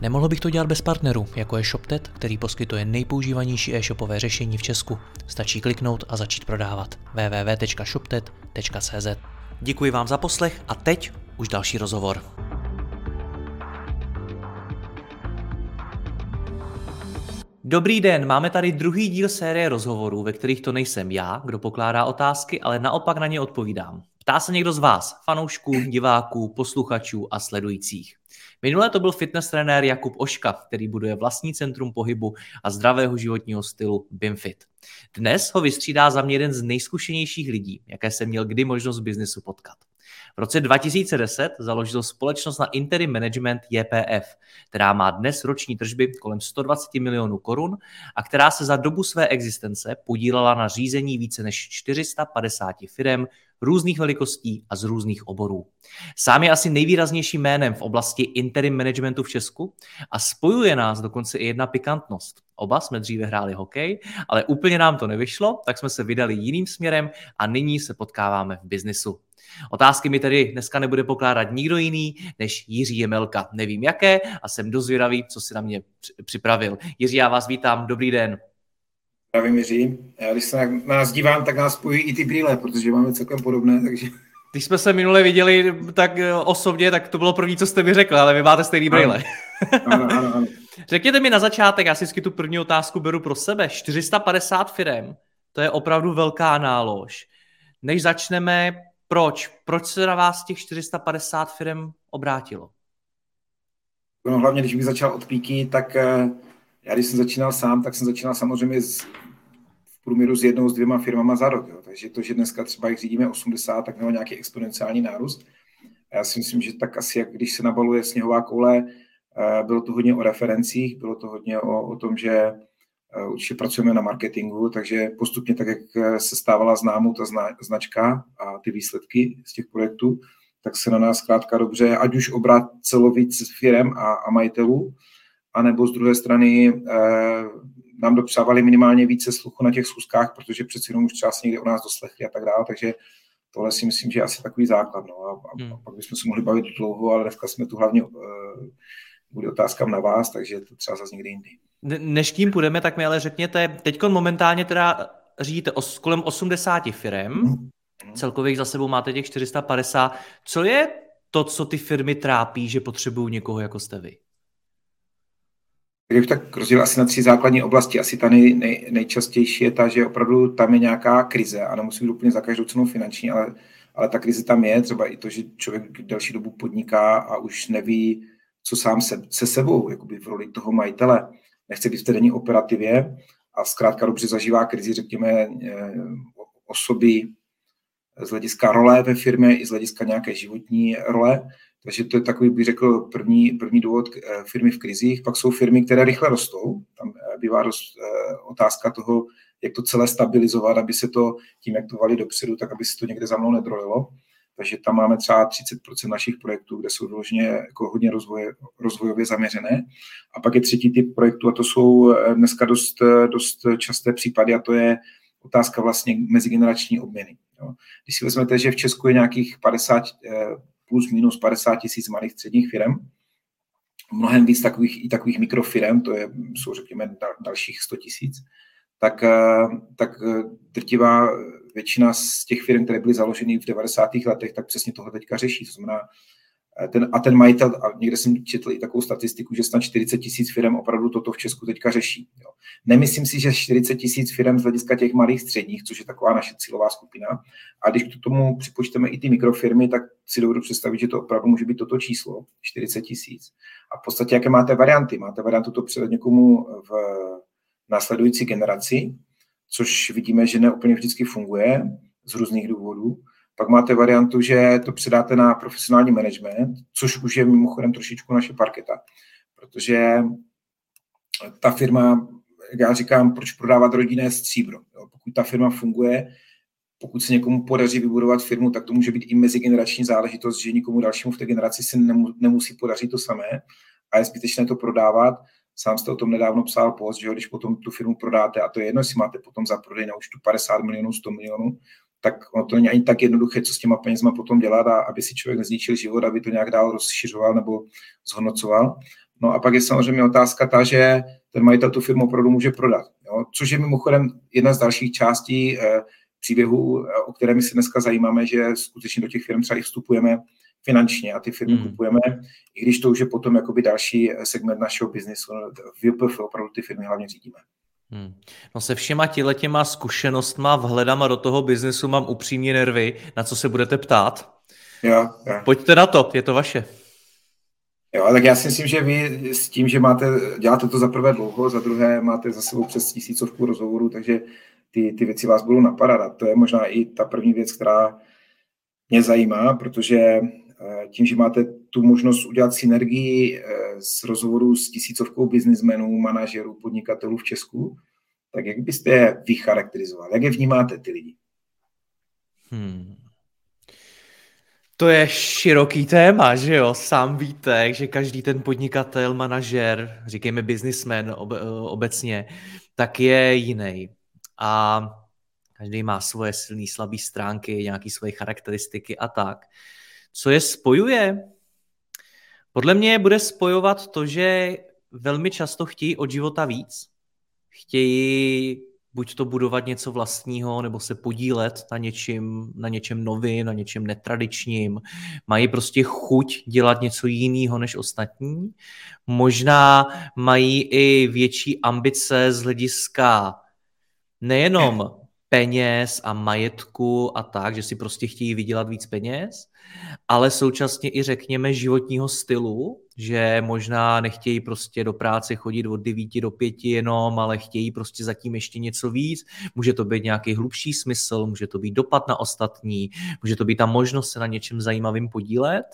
Nemohl bych to dělat bez partnerů, jako je ShopTet, který poskytuje nejpoužívanější e-shopové řešení v Česku. Stačí kliknout a začít prodávat. www.shoptet.cz Děkuji vám za poslech a teď už další rozhovor. Dobrý den, máme tady druhý díl série rozhovorů, ve kterých to nejsem já, kdo pokládá otázky, ale naopak na ně odpovídám. Ptá se někdo z vás, fanoušků, diváků, posluchačů a sledujících. Minule to byl fitness trenér Jakub Oška, který buduje vlastní centrum pohybu a zdravého životního stylu BIMFIT. Dnes ho vystřídá za mě jeden z nejzkušenějších lidí, jaké jsem měl kdy možnost v biznesu potkat. V roce 2010 založil společnost na interim management JPF, která má dnes roční tržby kolem 120 milionů korun a která se za dobu své existence podílela na řízení více než 450 firm různých velikostí a z různých oborů. Sám je asi nejvýraznějším jménem v oblasti interim managementu v Česku a spojuje nás dokonce i jedna pikantnost. Oba jsme dříve hráli hokej, ale úplně nám to nevyšlo, tak jsme se vydali jiným směrem a nyní se potkáváme v biznisu. Otázky mi tedy dneska nebude pokládat nikdo jiný než Jiří Jemelka. Nevím jaké a jsem dozvědavý, co si na mě připravil. Jiří, já vás vítám, dobrý den. Zdravím Jiří. Já když se na nás dívám, tak nás spojí i ty brýle, protože máme celkem podobné, takže... Když jsme se minule viděli tak eh, osobně, tak to bylo první, co jste mi řekl, ale vy máte stejný brýle. Ano, ano, ano. Řekněte mi na začátek, já si tu první otázku beru pro sebe. 450 firm, to je opravdu velká nálož. Než začneme, proč? Proč se na vás těch 450 firm obrátilo? No hlavně, když bych začal od píky, tak eh, já když jsem začínal sám, tak jsem začínal samozřejmě s, v průměru s jednou, s dvěma firmama za rok. Jo. Takže to, že dneska třeba jich řídíme 80, tak mělo nějaký exponenciální nárůst. A já si myslím, že tak asi, jak když se nabaluje sněhová koule, eh, bylo to hodně o referencích, bylo to hodně o, o tom, že určitě pracujeme na marketingu, takže postupně tak, jak eh, se stávala známou ta značka a ty výsledky z těch projektů, tak se na nás zkrátka dobře, ať už obrat celovíc firm a, a majitelů, anebo z druhé strany eh, nám dopřávali minimálně více sluchu na těch schůzkách, protože přeci jenom už třeba někde o nás doslechli a tak dále, takže tohle si myslím, že je asi takový základ. No. A, a, hmm. a pak bychom se mohli bavit dlouho, ale dneska jsme tu hlavně uh, bude otázkám na vás, takže to třeba zase někdy jindy. Než tím půjdeme, tak mi ale řekněte, teď momentálně teda řídíte os, kolem 80 firm, hmm. celkově za sebou máte těch 450. Co je to, co ty firmy trápí, že potřebují někoho jako jste vy? bych tak rozdělil asi na tři základní oblasti. Asi ta nej, nej, nejčastější je ta, že opravdu tam je nějaká krize a nemusí být úplně za každou cenu finanční, ale, ale ta krize tam je, třeba i to, že člověk delší dobu podniká a už neví, co sám se, se sebou, jakoby v roli toho majitele, nechce být v té denní operativě a zkrátka dobře zažívá krizi, řekněme, eh, osoby z hlediska role ve firmě i z hlediska nějaké životní role, takže to je takový, bych řekl, první, první důvod eh, firmy v krizích. Pak jsou firmy, které rychle rostou. Tam eh, bývá roz, otázka toho, jak to celé stabilizovat, aby se to tím, jak to valí dopředu, tak aby se to někde za mnou nedrolilo. Takže tam máme třeba 30% našich projektů, kde jsou vyloženě jako hodně rozvoje, rozvojově zaměřené. A pak je třetí typ projektů a to jsou dneska dost, dost časté případy a to je otázka vlastně mezigenerační obměny. Jo. Když si vezmete, že v Česku je nějakých 50, plus minus 50 tisíc malých středních firm, mnohem víc takových, i takových mikrofirm, to je, jsou řekněme dalších 100 tisíc, tak, eh, tak eh, drtivá většina z těch firm, které byly založeny v 90. letech, tak přesně tohle teďka řeší. To znamená, Eh, ten, a ten majitel, a někde jsem četl i takovou statistiku, že snad 40 tisíc firm opravdu toto v Česku teďka řeší. Jo. Nemyslím si, že 40 tisíc firm z hlediska těch malých středních, což je taková naše cílová skupina, a když k tomu připočteme i ty mikrofirmy, tak si dovedu představit, že to opravdu může být toto číslo, 40 tisíc. A v podstatě, jaké máte varianty? Máte variantu to předat někomu v následující generaci, což vidíme, že neúplně vždycky funguje z různých důvodů. Pak máte variantu, že to předáte na profesionální management, což už je mimochodem trošičku naše parketa, protože ta firma jak já říkám, proč prodávat rodinné stříbro. Jo? Pokud ta firma funguje, pokud se někomu podaří vybudovat firmu, tak to může být i mezigenerační záležitost, že nikomu dalšímu v té generaci se nemusí podařit to samé a je zbytečné to prodávat. Sám jste o tom nedávno psal post, že když potom tu firmu prodáte, a to je jedno, jestli máte potom za prodej na účtu 50 milionů, 100 milionů, tak ono to není ani tak jednoduché, co s těma penězma potom dělat, a aby si člověk nezničil život, aby to nějak dál rozšiřoval nebo zhodnocoval. No a pak je samozřejmě otázka ta, že ten majitel tu firmu opravdu může prodat. Jo? Což je mimochodem jedna z dalších částí eh, příběhu, eh, o které my se dneska zajímáme, že skutečně do těch firm třeba i vstupujeme finančně a ty firmy hmm. kupujeme, i když to už je potom jakoby další eh, segment našeho biznesu. V JPF opravdu ty firmy hlavně řídíme. Hmm. No se všema těma zkušenostma, vhledama do toho biznesu mám upřímně nervy, na co se budete ptát. Jo, jo. Pojďte na to, je to vaše. Jo, tak já si myslím, že vy s tím, že máte, děláte to za prvé dlouho, za druhé máte za sebou přes tisícovku rozhovorů, takže ty, ty věci vás budou napadat. A to je možná i ta první věc, která mě zajímá, protože eh, tím, že máte tu možnost udělat synergii eh, s rozhovoru s tisícovkou biznismenů, manažerů, podnikatelů v Česku, tak jak byste je vycharakterizovali? Jak je vnímáte ty lidi? Hmm. To je široký téma, že jo? Sám víte, že každý ten podnikatel, manažer, říkejme businessman ob, obecně, tak je jiný. A každý má svoje silné, slabé stránky, nějaké svoje charakteristiky a tak. Co je spojuje? Podle mě bude spojovat to, že velmi často chtějí od života víc. Chtějí buď to budovat něco vlastního, nebo se podílet na něčem, na něčem novým, na něčem netradičním. Mají prostě chuť dělat něco jiného než ostatní. Možná mají i větší ambice z hlediska nejenom peněz a majetku a tak, že si prostě chtějí vydělat víc peněz, ale současně i řekněme životního stylu, že možná nechtějí prostě do práce chodit od 9 do 5 jenom, ale chtějí prostě zatím ještě něco víc. Může to být nějaký hlubší smysl, může to být dopad na ostatní, může to být ta možnost se na něčem zajímavým podílet.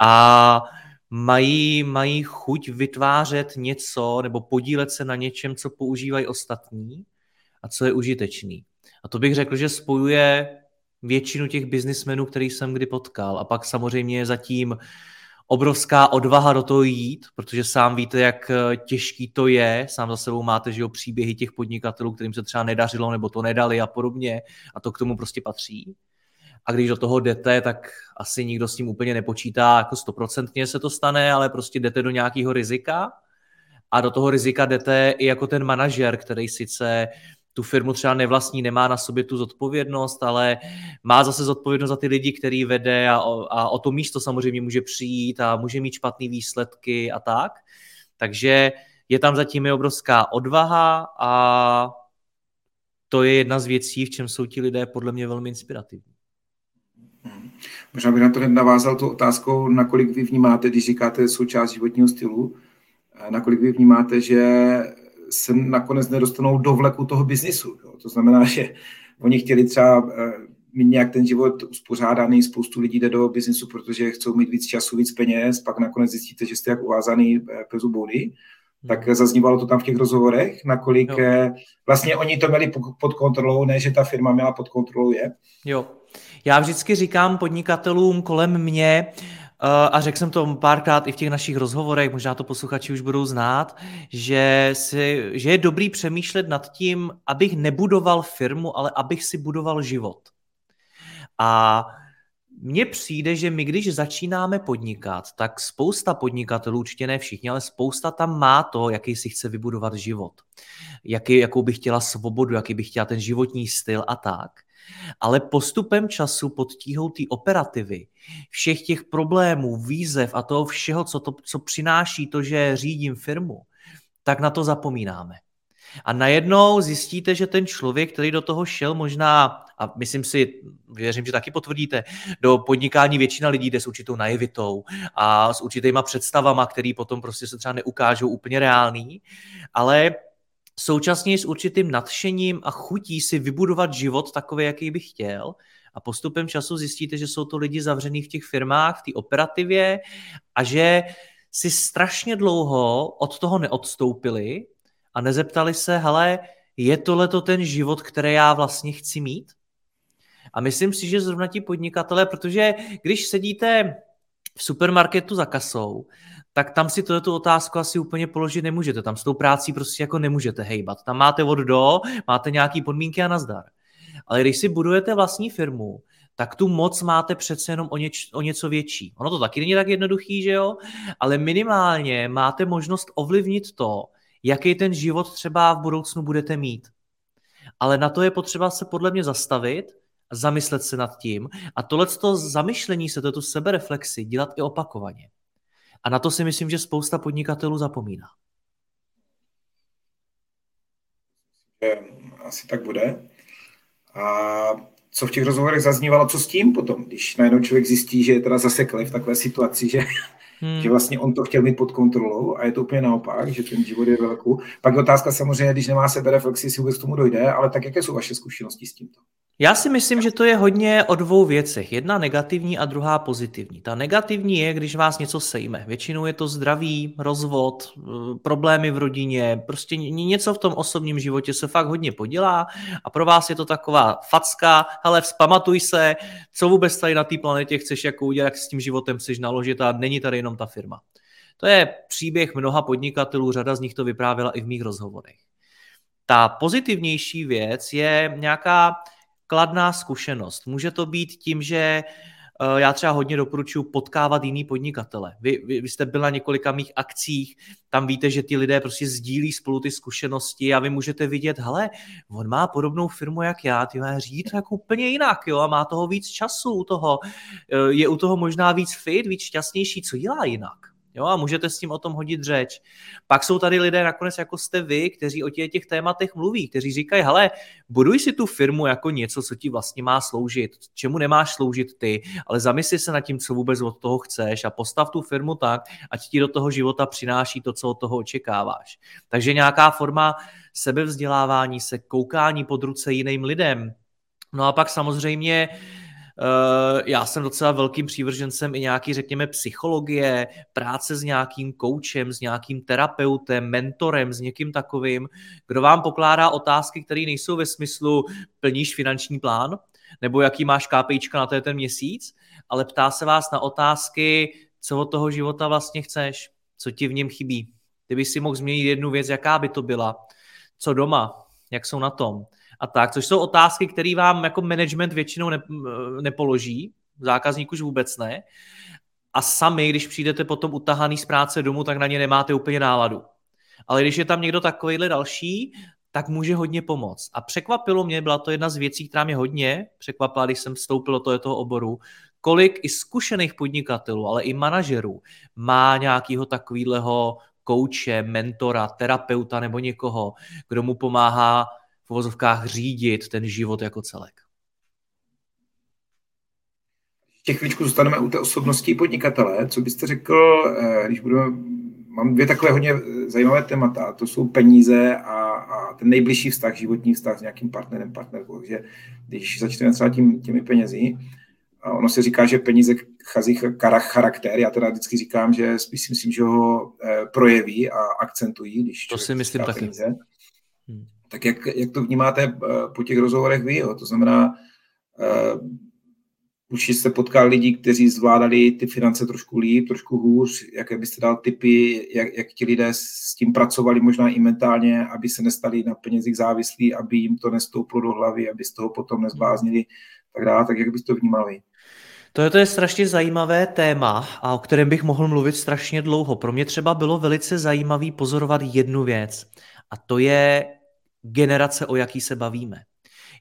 A mají, mají chuť vytvářet něco nebo podílet se na něčem, co používají ostatní a co je užitečný. A to bych řekl, že spojuje většinu těch biznismenů, který jsem kdy potkal. A pak samozřejmě je zatím obrovská odvaha do toho jít, protože sám víte, jak eh, těžký to je. Sám za sebou máte že jo, příběhy těch podnikatelů, kterým se třeba nedařilo nebo to nedali a podobně. A to k tomu prostě patří. A když do toho jdete, tak asi nikdo s tím úplně nepočítá, jako stoprocentně se to stane, ale prostě jdete do nějakého rizika a do toho rizika jdete i jako ten manažer, který sice tu firmu třeba nevlastní, nemá na sobě tu zodpovědnost, ale má zase zodpovědnost za ty lidi, který vede a o, a o to místo samozřejmě může přijít a může mít špatné výsledky a tak. Takže je tam zatím je obrovská odvaha a to je jedna z věcí, v čem jsou ti lidé podle mě velmi inspirativní. Možná bych na to navázal tu otázkou, nakolik vy vnímáte, když říkáte součást životního stylu, nakolik vy vnímáte, že se nakonec nedostanou do vleku toho biznisu. Jo. To znamená, že oni chtěli třeba eh, mít nějak ten život uspořádaný, spoustu lidí jde do biznisu, protože chcou mít víc času, víc peněz, pak nakonec zjistíte, že jste jak uvázaný eh, pezu boudy. Tak hmm. zaznívalo to tam v těch rozhovorech, nakolik jo. Eh, vlastně oni to měli pod kontrolou, ne, že ta firma měla pod kontrolou je. Jo. Já vždycky říkám podnikatelům kolem mě, Eh, a řekl jsem to párkrát i v těch našich rozhovorech, možná to posluchači už budou znát, že, si, že je dobrý přemýšlet nad tím, abych nebudoval firmu, ale abych si budoval život. A mně přijde, že my, když začínáme podnikat, tak spousta podnikatelů, určitě ne všichni, ale spousta tam má to, jaký si chce vybudovat život. Jaký, jakou by chtěla svobodu, jaký by chtěla ten životní styl a tak. Ale postupem času pod tíhou té operativy, všech těch problémů, výzev a toho všeho, co, to, co přináší to, že řídím firmu, tak na to zapomínáme. A najednou zjistíte, že ten člověk, který do toho šel možná, a myslím si, věřím, že taky potvrdíte, do podnikání většina lidí jde s určitou naivitou a s určitýma představama, který potom prostě se třeba neukážou úplně reální, ale současně s určitým nadšením a chutí si vybudovat život takový, jaký bych chtěl. A postupem času zjistíte, že jsou to lidi zavřený v těch firmách, v té operativě a že si strašně dlouho od toho neodstoupili a nezeptali se, hele, je tohle ten život, který já vlastně chci mít? A myslím si, že zrovna ti podnikatelé, protože když sedíte v supermarketu za kasou, tak tam si tu otázku asi úplně položit nemůžete. Tam s tou prácí prostě jako nemůžete hejbat. Tam máte od do, máte nějaké podmínky a nazdar. Ale když si budujete vlastní firmu, tak tu moc máte přece jenom o, něč, o něco větší. Ono to taky není tak jednoduchý, že jo? Ale minimálně máte možnost ovlivnit to, jaký ten život třeba v budoucnu budete mít. Ale na to je potřeba se podle mě zastavit, zamyslet se nad tím a tohle zamyšlení se, tu sebereflexi dělat i opakovaně. A na to si myslím, že spousta podnikatelů zapomíná. Asi tak bude. A co v těch rozhovorech zaznívalo, co s tím potom, když najednou člověk zjistí, že je teda zaseklý v takové situaci, že, hmm. že vlastně on to chtěl mít pod kontrolou a je to úplně naopak, že ten život je velkou. Pak otázka samozřejmě, když nemá sebereflexi, si vůbec k tomu dojde, ale tak jaké jsou vaše zkušenosti s tímto? Já si myslím, že to je hodně o dvou věcech. Jedna negativní a druhá pozitivní. Ta negativní je, když vás něco sejme. Většinou je to zdraví, rozvod, eh, problémy v rodině, prostě něco v tom osobním životě se fakt hodně podělá a pro vás je to taková facka, hele, vzpamatuj se, co vůbec tady na té planetě chceš jako udělat, jak s tím životem chceš naložit a není tady jenom ta firma. To je příběh mnoha podnikatelů, řada z nich to vyprávěla i v mých rozhovorech. Ta pozitivnější věc je nějaká kladná zkušenost. Může to být tím, že eh, já třeba hodně doporučuji potkávat jiný podnikatele. Vy, vy, vy jste byl na několika mých akcích, tam víte, že ty lidé prostě sdílí spolu ty zkušenosti a vy můžete vidět, hele, on má podobnou firmu jak já, ty má řídit jako úplně jinak, jo, a má toho víc času u toho, eh, je u toho možná víc fit, víc šťastnější, co dělá jinak. Jo, a můžete s tím o tom hodit řeč. Pak jsou tady lidé nakonec, jako jste vy, kteří o těch, těch tématech mluví, kteří říkají, hele, buduj si tu firmu jako něco, co ti vlastně má sloužit, čemu nemáš sloužit ty, ale zamysli se nad tím, co vůbec od toho chceš a postav tu firmu tak, ať ti do toho života přináší to, co od toho očekáváš. Takže nějaká forma sebevzdělávání se, koukání pod ruce jiným lidem. No a pak samozřejmě já jsem docela velkým přívržencem i nějaký, řekněme, psychologie, práce s nějakým koučem, s nějakým terapeutem, mentorem, s někým takovým, kdo vám pokládá otázky, které nejsou ve smyslu plníš finanční plán, nebo jaký máš KPIčka na ten měsíc, ale ptá se vás na otázky, co od toho života vlastně chceš, co ti v něm chybí. Kdyby si mohl změnit jednu věc, jaká by to byla, co doma, jak jsou na tom, a tak, což jsou otázky, které vám jako management většinou ne, nepoloží, zákazník už vůbec ne. A sami, když přijdete potom utahaný z práce domů, tak na ně nemáte úplně náladu. Ale když je tam někdo takovýhle další, tak může hodně pomoct. A překvapilo mě, byla to jedna z věcí, která mě hodně překvapila, když jsem vstoupil do toho oboru, kolik i zkušených podnikatelů, ale i manažerů má nějakého takového kouče, mentora, terapeuta nebo někoho, kdo mu pomáhá v uvozovkách řídit ten život jako celek. Ještě chvíličku zůstaneme u té osobnosti podnikatele. Co byste řekl, eh, když budeme, mám dvě takové hodně zajímavé témata, to jsou peníze a, a ten nejbližší vztah, životní vztah s nějakým partnerem, partnerkou. Takže když začneme třeba tím, těmi penězi, a ono se říká, že peníze chazí charakter, já teda vždycky říkám, že spíš si myslím, že ho eh, projeví a akcentují, když To si myslím taky. Peníze. Tak jak, jak to vnímáte eh, po těch rozhovorech vy? Jo? To znamená, uh, určitě jste potkal lidi, kteří zvládali ty finance trošku líp, trošku hůř, jaké byste dal typy, jak, jak ti lidé s tím pracovali možná i mentálně, aby se nestali na penězích závislí, aby jim to nestouplo do hlavy, aby z toho potom nezbláznili, tak dále, tak jak byste to vnímali? To je, to je strašně zajímavé téma, a o kterém bych mohl mluvit strašně dlouho. Pro mě třeba bylo velice zajímavý pozorovat jednu věc. A to je generace, o jaký se bavíme.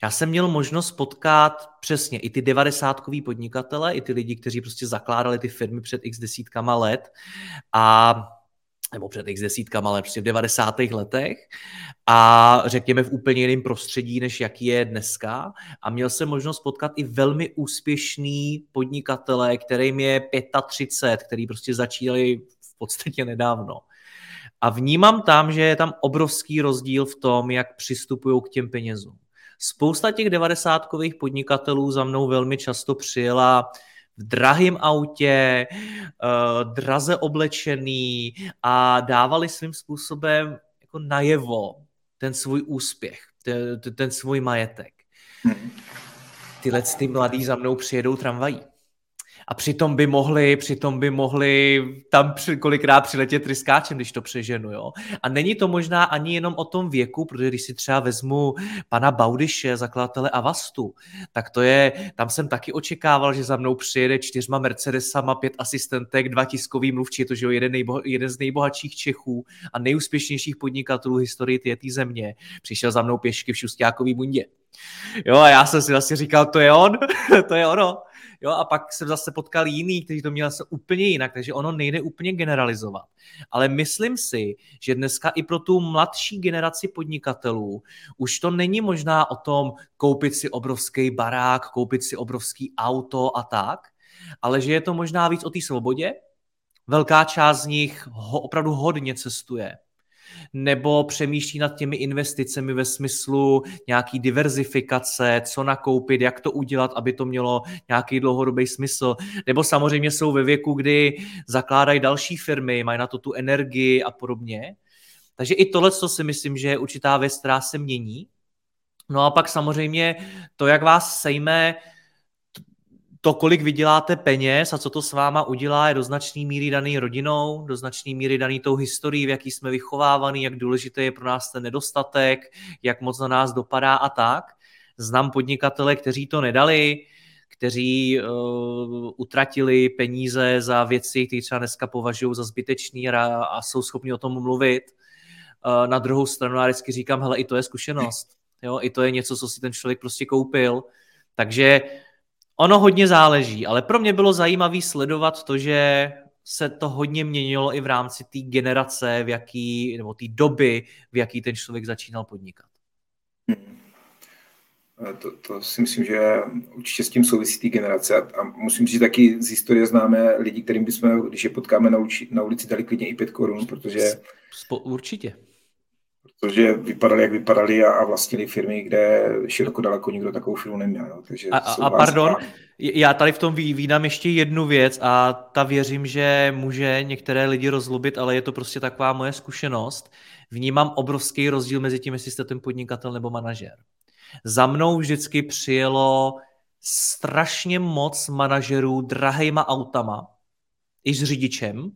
Já jsem měl možnost potkat přesně i ty devadesátkový podnikatele, i ty lidi, kteří prostě zakládali ty firmy před x desítkama let a nebo před x desítkama let, prostě v 90. letech a řekněme v úplně jiném prostředí, než jaký je dneska. A měl jsem možnost potkat i velmi úspěšný podnikatele, kterým je 35, který prostě začínali v podstatě nedávno. A vnímám tam, že je tam obrovský rozdíl v tom, jak přistupují k těm penězům. Spousta těch devadesátkových podnikatelů za mnou velmi často přijela v drahém autě, uh, draze oblečený a dávali svým způsobem jako najevo ten svůj úspěch, ten, ten svůj majetek. Hmm. Tyhle ty mladý za mnou přijedou tramvají a přitom by mohli, přitom by mohli tam při, kolikrát přiletět tryskáčem, když to přeženu, jo. A není to možná ani jenom o tom věku, protože když si třeba vezmu pana Baudyše, zakladatele Avastu, tak to je, tam jsem taky očekával, že za mnou přijede čtyřma Mercedesama, pět asistentek, dva tiskový mluvčí, je to, že jo, jeden, nejbo, jeden z nejbohatších Čechů a nejúspěšnějších podnikatelů historii té země. Přišel za mnou pěšky v šustákový bundě. Jo, a já jsem si vlastně říkal, to je on, to je ono. Jo, a pak jsem zase potkal jiný, kteří to měl se úplně jinak, takže ono nejde úplně generalizovat. Ale myslím si, že dneska i pro tu mladší generaci podnikatelů už to není možná o tom koupit si obrovský barák, koupit si obrovský auto a tak, ale že je to možná víc o té svobodě. Velká část z nich ho, opravdu hodně cestuje nebo přemýšlí nad těmi investicemi ve smyslu nějaký diverzifikace, co nakoupit, jak to udělat, aby to mělo nějaký dlouhodobý smysl, nebo samozřejmě jsou ve věku, kdy zakládají další firmy, mají na to tu energii a podobně. Takže i tohle co si myslím, že je určitá věc, která se mění. No a pak samozřejmě to, jak vás sejme to, kolik vyděláte peněz a co to s váma udělá, je do značné míry daný rodinou, do značné míry daný tou historií, v jaký jsme vychovávaný, jak důležité je pro nás ten nedostatek, jak moc na nás dopadá a tak. Znám podnikatele, kteří to nedali, kteří uh, utratili peníze za věci, které třeba dneska považují za zbytečný a, a jsou schopni o tom mluvit. Uh, na druhou stranu já vždycky říkám, hele, i to je zkušenost. Jo, I to je něco, co si ten člověk prostě koupil. Takže Ono hodně záleží, ale pro mě bylo zajímavé sledovat to, že se to hodně měnilo i v rámci té generace, v jaký, nebo té doby, v jaký ten člověk začínal podnikat. Hmm. To, to si myslím, že určitě s tím souvisí té generace a, a musím říct, taky z historie známe lidi, kterým bychom, když je potkáme na, ulici, na ulici, dali klidně i pět korun, protože... Spo, určitě protože vypadali, jak vypadali a, a vlastnili firmy, kde široko daleko nikdo takovou firmu neměl. Jo. Takže a, a pardon, a... já tady v tom výdám ještě jednu věc a ta věřím, že může některé lidi rozlobit, ale je to prostě taková moje zkušenost. Vnímám obrovský rozdíl mezi tím, jestli jste ten podnikatel nebo manažer. Za mnou vždycky přijelo strašně moc manažerů drahejma autama, i s řidičem,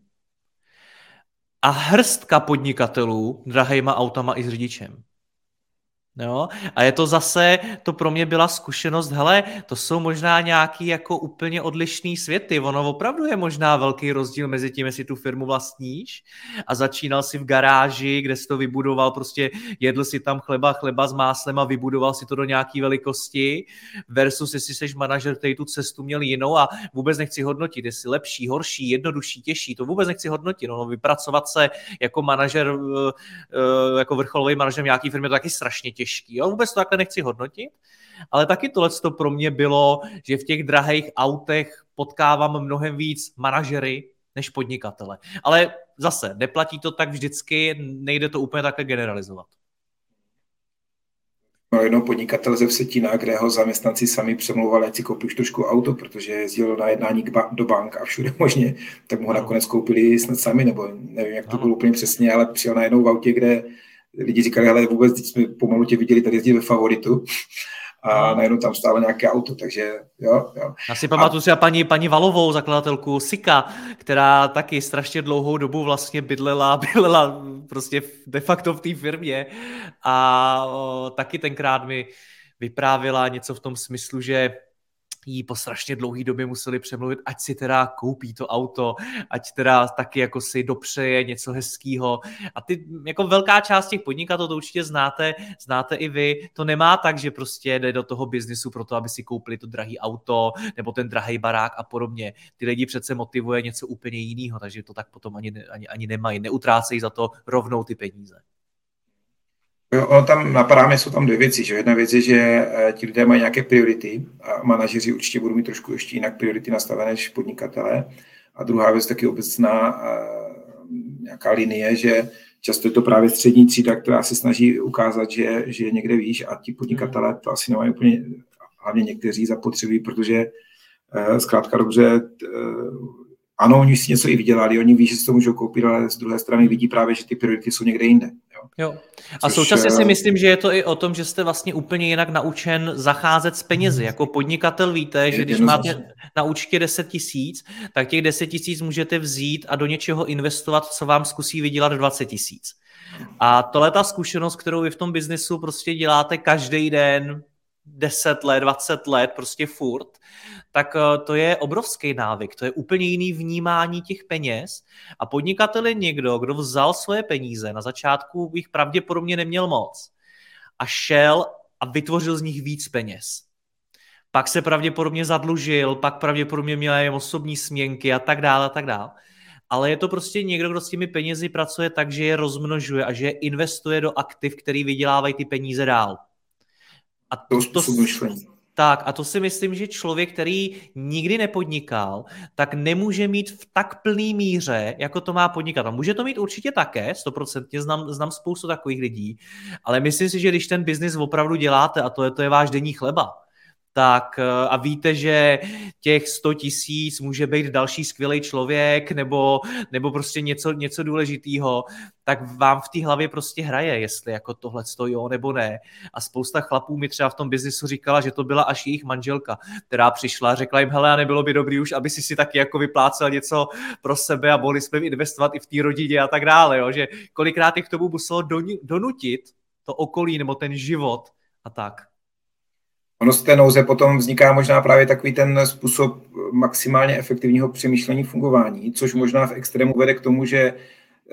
a hrstka podnikatelů drahejma autama i s řidičem. Jo? A je to zase, to pro mě byla zkušenost, hele, to jsou možná nějaký jako úplně odlišný světy. Ono opravdu je možná velký rozdíl mezi tím, jestli tu firmu vlastníš a začínal si v garáži, kde si to vybudoval, prostě jedl si tam chleba, chleba s máslem a vybudoval si to do nějaké velikosti versus jestli jsi manažer, který tu cestu měl jinou a vůbec nechci hodnotit, jestli lepší, horší, jednodušší, těžší, to vůbec nechci hodnotit. No, vypracovat se jako manažer, eh, eh, jako vrcholový manažer nějaký firmy, to taky strašně těžké těžký. Jo? Vůbec to takhle nechci hodnotit, ale taky tohle to pro mě bylo, že v těch drahých autech potkávám mnohem víc manažery než podnikatele. Ale zase, neplatí to tak vždycky, nejde to úplně takhle generalizovat. No jednou podnikatel ze Vsetína, kde ho zaměstnanci sami přemlouvali, ať si koupí už trošku auto, protože jezdil na jednání do bank a všude možně, tak mu ho nakonec koupili snad sami, nebo nevím, jak to bylo úplně přesně, ale přijel na jednou v autě, kde lidi říkali, ale vůbec teď jsme pomalu tě viděli tady jezdit ve favoritu a no. najednou tam stálo nějaké auto, takže jo, jo. Já si pamatuju a... si paní, paní Valovou, zakladatelku Sika, která taky strašně dlouhou dobu vlastně bydlela, bydlela prostě de facto v té firmě a o, taky tenkrát mi vyprávěla něco v tom smyslu, že jí po strašně dlouhé době museli přemluvit, ať si teda koupí to auto, ať teda taky jako si dopřeje něco hezkého. A ty, jako velká část těch podnikatelů, to určitě znáte, znáte i vy, to nemá tak, že prostě jde do toho biznisu pro to, aby si koupili to drahé auto nebo ten drahý barák a podobně. Ty lidi přece motivuje něco úplně jiného, takže to tak potom ani, ani, ani nemají. Neutrácejí za to rovnou ty peníze. Jo, tam napadá mě, jsou tam dvě věci. Že? Jedna věc je, že eh, ti lidé mají nějaké priority a manažeři určitě budou mít trošku ještě jinak priority nastavené než podnikatelé. A druhá věc taky obecná eh, nějaká linie, že často je to právě střední třída, která se snaží ukázat, že, že je někde výš a ti podnikatelé to asi nemají úplně, hlavně někteří zapotřebí, protože eh, zkrátka dobře ano, oni si něco i vydělali, oni ví, že si to můžou koupit, ale z druhé strany vidí právě, že ty priority jsou někde jinde. Jo. jo. A Což, současně si eh, myslím, že je to i o tom, že jste vlastně úplně jinak naučen zacházet s penězi. Hmm. Jako podnikatel víte, že když máte na účtě 10 tisíc, tak těch 10 tisíc můžete vzít a do něčeho investovat, co vám zkusí vydělat 20 tisíc. A tohle ta zkušenost, kterou vy v tom biznesu prostě děláte každý den, 10 let, 20 let, prostě furt, tak eh, to je obrovský návyk, to je úplně jiný vnímání těch peněz a podnikatel je někdo, kdo vzal svoje peníze, na začátku bych pravděpodobně neměl moc a šel a vytvořil z nich víc peněz. Pak se pravděpodobně zadlužil, pak pravděpodobně měl jen osobní směnky a tak dále a tak dále. Ale je to prostě někdo, kdo s těmi penězi pracuje tak, že je rozmnožuje a že je investuje do aktiv, který vydělávají ty peníze dál. A to, to, tak a to si myslím, že člověk, který nikdy nepodnikal, tak nemůže mít v tak plný míře, jako to má podnikat. A může to mít určitě také, stoprocentně, znám, znám spoustu takových lidí, ale myslím si, že když ten biznis opravdu děláte a to je, to je váš denní chleba, tak eh, a víte, že těch 100 tisíc může být další skvělý člověk nebo, nebo prostě něco, něco důležitého, tak vám v té hlavě prostě hraje, jestli jako tohle jo nebo ne. A spousta chlapů mi třeba v tom biznisu říkala, že to byla až jejich manželka, která přišla a řekla jim, hele, a nebylo by dobrý už, aby si si taky jako vyplácel něco pro sebe a mohli jsme investovat i v té rodině a tak dále, jo? že kolikrát jich k tomu muselo donutit to okolí nebo ten život a tak. Ono z té nouze potom vzniká možná právě takový ten způsob maximálně efektivního přemýšlení fungování, což možná v extrému vede k tomu, že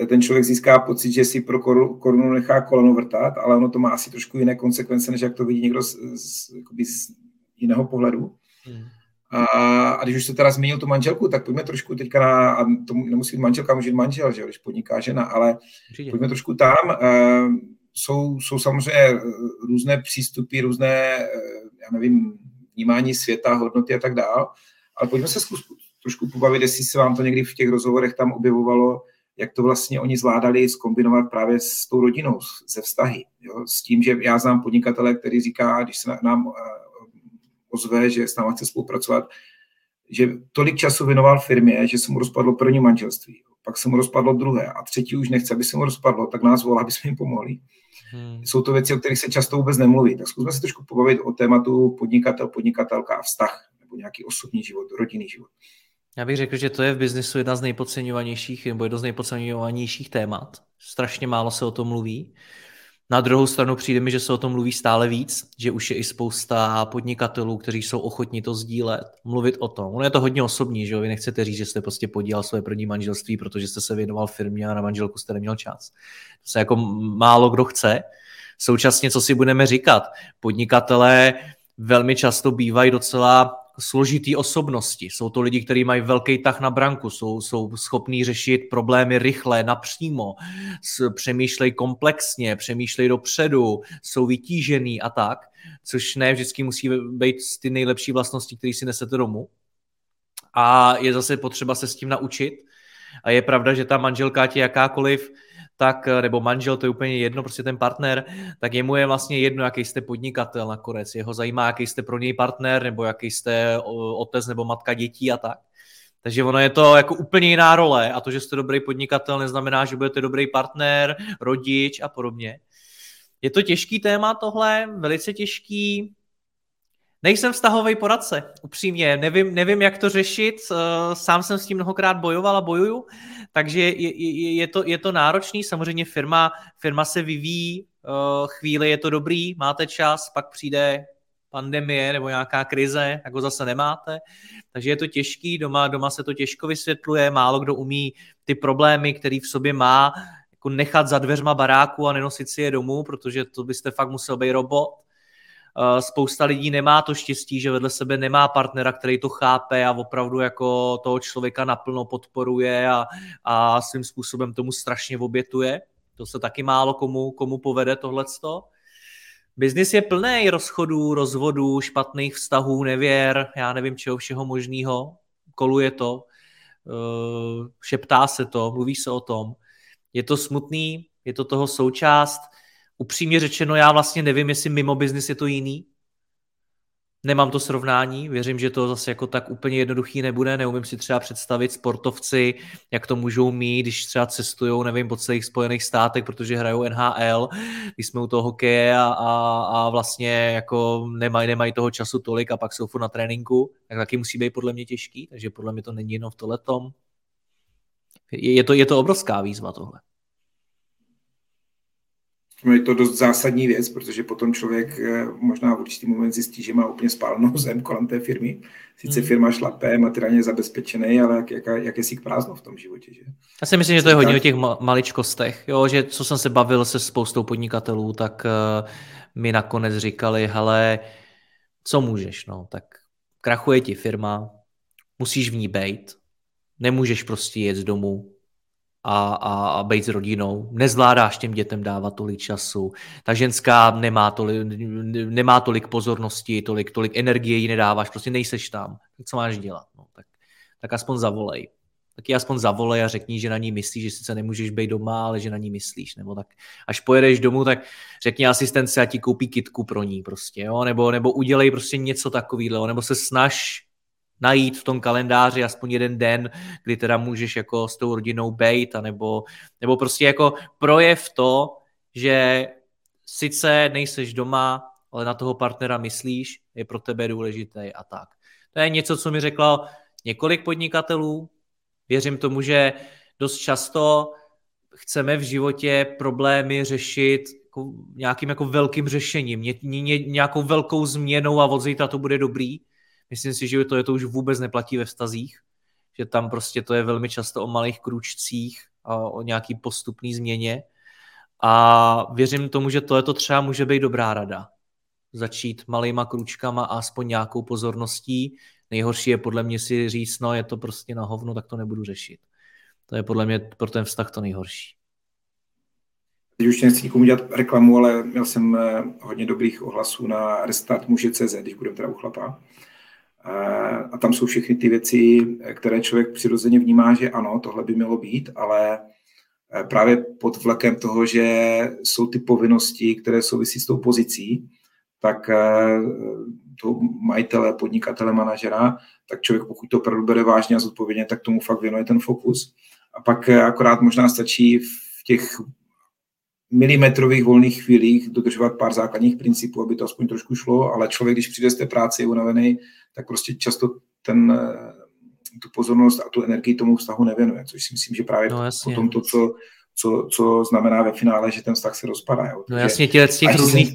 ten člověk získá pocit, že si pro korunu nechá koleno vrtat, ale ono to má asi trošku jiné konsekvence, než jak to vidí někdo z, z, z jiného pohledu. Hmm. A, a když už se teda zmínil tu manželku, tak pojďme trošku teďka na, a to nemusí být manželka, může být manžel, že když podniká žena, ale Určitě. pojďme trošku tam. Uh, jsou, jsou samozřejmě různé přístupy, různé, eh, já nevím, vnímání světa, hodnoty a tak dále. Ale pojďme se zkus, trošku pobavit, jestli se vám to někdy v těch rozhovorech tam objevovalo, jak to vlastně oni zvládali skombinovat právě s tou rodinou, se vztahy. Jo? S tím, že já znám podnikatele, který říká, když se nám eh, ozve, že s námi chce spolupracovat, že tolik času věnoval firmě, že se mu rozpadlo první manželství pak se mu rozpadlo druhé a třetí už nechce, aby se mu rozpadlo, tak nás volá, aby jsme jim pomohli. Hmm. Jsou to věci, o kterých se často vůbec nemluví. Tak zkusme se trošku pobavit o tématu podnikatel, podnikatelka a vztah, nebo nějaký osobní život, rodinný život. Já bych řekl, že to je v biznisu jedna z nejpodceňovanějších, nebo jedno z nejpodceňovanějších témat. Strašně málo se o tom mluví. Na druhou stranu přijde mi, že se o tom mluví stále víc, že už je i spousta podnikatelů, kteří jsou ochotní to sdílet, mluvit o tom. Ono je to hodně osobní, že jo? Vy nechcete říct, že jste prostě podílel své první manželství, protože jste se věnoval firmě a na manželku jste neměl čas. To se jako málo kdo chce. Současně, co si budeme říkat, podnikatelé velmi často bývají docela složitý osobnosti. Jsou to lidi, kteří mají velký tah na branku, jsou, jsou schopní řešit problémy rychle, napřímo, přemýšlejí komplexně, přemýšlejí dopředu, jsou vytížený a tak, což ne vždycky musí být ty nejlepší vlastnosti, které si nesete domů. A je zase potřeba se s tím naučit. A je pravda, že ta manželka ti jakákoliv tak, nebo manžel, to je úplně jedno, prostě ten partner, tak jemu je vlastně jedno, jaký jste podnikatel nakonec. Jeho zajímá, jaký jste pro něj partner, nebo jaký jste otec nebo matka dětí a tak. Takže ono je to jako úplně jiná role a to, že jste dobrý podnikatel, neznamená, že budete dobrý partner, rodič a podobně. Je to těžký téma tohle, velice těžký. Nejsem vztahový poradce, upřímně. Nevím, nevím, jak to řešit. Eh, sám jsem s tím mnohokrát bojoval a bojuju, takže je, je, je, to, je to náročný. Samozřejmě firma, firma se vyvíjí, eh, chvíli je to dobrý, máte čas, pak přijde pandemie nebo nějaká krize, tak ho zase nemáte. Takže je to těžký, doma, doma se to těžko vysvětluje, málo kdo umí ty problémy, který v sobě má, jako nechat za dveřma baráku a nenosit si je domů, protože to byste fakt musel být robot spousta lidí nemá to štěstí, že vedle sebe nemá partnera, který to chápe a opravdu jako toho člověka naplno podporuje a, a svým způsobem tomu strašně obětuje. To se taky málo komu, komu povede tohleto. Biznis je plný rozchodů, rozvodů, špatných vztahů, nevěr, já nevím čeho všeho možného. Koluje to, eh, šeptá se to, mluví se o tom. Je to smutný, je to toho součást, upřímně řečeno, já vlastně nevím, jestli mimo biznis je to jiný. Nemám to srovnání, věřím, že to zase jako tak úplně jednoduchý nebude, neumím si třeba představit sportovci, jak to můžou mít, když třeba cestují, nevím, po celých Spojených státech, protože hrajou NHL, když jsme u toho hokeje a, a, a vlastně jako nemají, nemají toho času tolik a pak jsou furt na tréninku, tak taky musí být podle mě těžký, takže podle mě to není jenom v tohletom. Je, je, to, je to obrovská výzva tohle je to dost zásadní věc, protože potom člověk eh, možná v určitý moment zjistí, že má úplně spálenou zem kolem té firmy. Sice hmm. firma šlape, materiálně zabezpečený, ale jak, jak, jak je si prázdno v tom životě. Že? Já si myslím, že to je hodně o těch maličkostech. Jo, že co jsem se bavil se spoustou podnikatelů, tak uh, mi nakonec říkali, hele, co můžeš, no, tak krachuje ti firma, musíš v ní být, nemůžeš prostě jet z domu, a, a, a být s rodinou. Nezvládáš těm dětem dávat tolik času. Ta ženská nemá tolik, nemá tolik pozornosti, tolik, tolik energie jí nedáváš, prostě nejseš tam. Tak co máš dělat? No, tak, tak aspoň zavolej. Tak ji aspoň zavolej a řekni, že na ní myslíš, že sice nemůžeš být doma, ale že na ní myslíš. Nebo tak až pojedeš domů, tak řekni asistenci a ti koupí kitku pro ní prostě, jo? Nebo, nebo udělej prostě něco takového, nebo se snaž najít v tom kalendáři aspoň jeden den, kdy teda můžeš jako s tou rodinou bejt, nebo, nebo prostě jako projev to, že sice nejseš doma, ale na toho partnera myslíš, je pro tebe důležité a tak. To je něco, co mi řeklo několik podnikatelů. Věřím tomu, že dost často chceme v životě problémy řešit jako nějakým jako velkým řešením, ně, ně, nějakou velkou změnou a od zítra to bude dobrý. Myslím si, že to, je to už vůbec neplatí ve vztazích, že tam prostě to je velmi často o malých kručcích a o nějaký postupný změně. A věřím tomu, že to je to třeba může být dobrá rada. Začít malýma kručkama a aspoň nějakou pozorností. Nejhorší je podle mě si říct, no je to prostě na hovno, tak to nebudu řešit. To je podle mě pro ten vztah to nejhorší. Teď už nechci nikomu dělat reklamu, ale měl jsem eh, hodně dobrých ohlasů na restart muže.cz, když budeme teda u chlapa. A tam jsou všechny ty věci, které člověk přirozeně vnímá, že ano, tohle by mělo být, ale e, právě pod vlekem toho, že jsou ty povinnosti, které souvisí s tou pozicí, tak e, to majitele, podnikatele, manažera, tak člověk, pokud to opravdu bere vážně a zodpovědně, tak tomu fakt věnuje ten fokus. A pak e, akorát možná stačí v těch milimetrových volných chvílích dodržovat pár základních principů, aby to aspoň trošku šlo, ale člověk, když přijde z té práce, je unavený, tak prostě často ten, eh, tu pozornost a tu energii tomu vztahu nevěnuje, což si myslím, že právě no, potom to, co, co, co znamená ve finále, že ten vztah se rozpadá. Jo. No jasně, těch, těch různých,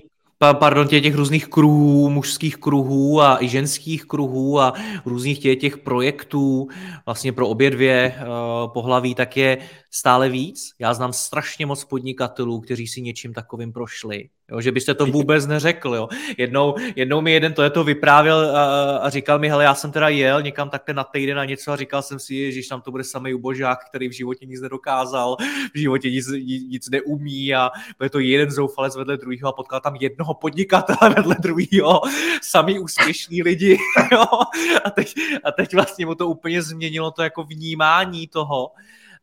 pardon, těch, těch různých kruhů, mužských kruhů a i ženských kruhů a různých těch, těch projektů vlastně pro obě dvě uh, pohlaví, tak je stále víc. Já znám strašně moc podnikatelů, kteří si něčím takovým prošli. Jo, že byste to vůbec neřekl. Jo. Jednou, jednou mi jeden to je to vyprávěl a, a, říkal mi, hele, já jsem teda jel někam takhle na týden na něco a říkal jsem si, že tam to bude samý ubožák, který v životě nic nedokázal, v životě nic, nic neumí a bude to jeden zoufalec vedle druhého a potkal tam jednoho podnikatele vedle druhého, sami úspěšní lidi. Jo. A, teď, a teď vlastně mu to úplně změnilo to jako vnímání toho,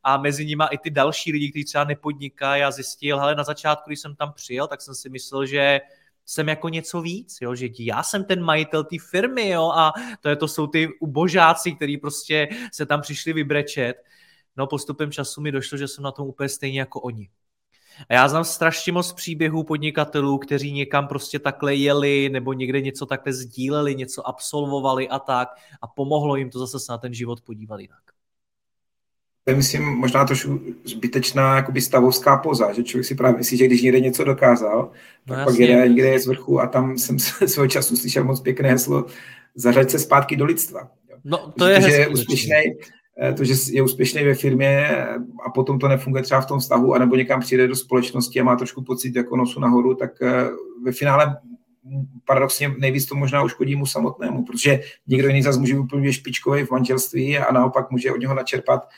a mezi nimi i ty další lidi, kteří třeba nepodnikají. Já zjistil, ale na začátku, když jsem tam přijel, tak jsem si myslel, že jsem jako něco víc, jo? že já jsem ten majitel té firmy jo? a to, je, to jsou ty ubožáci, kteří prostě se tam přišli vybrečet. No postupem času mi došlo, že jsem na tom úplně stejně jako oni. A já znám strašně moc příběhů podnikatelů, kteří někam prostě takhle jeli nebo někde něco takhle sdíleli, něco absolvovali a tak a pomohlo jim to zase se na ten život podívat jinak je, myslím, možná trošku zbytečná jakoby stavovská poza, že člověk si právě myslí, že když někde něco dokázal, no tak pak jede někde je z vrchu a tam jsem svého času slyšel moc pěkné heslo, zařaď se zpátky do lidstva. No, to je, to, že je úspěšný, eh, to, že je úspěšný ve firmě a potom to nefunguje třeba v tom vztahu, anebo někam přijde do společnosti a má trošku pocit jako nosu nahoru, tak eh, ve finále paradoxně nejvíc to možná uškodí mu samotnému, protože někdo jiný zase může být úplně špičkový v manželství a naopak může od něho načerpat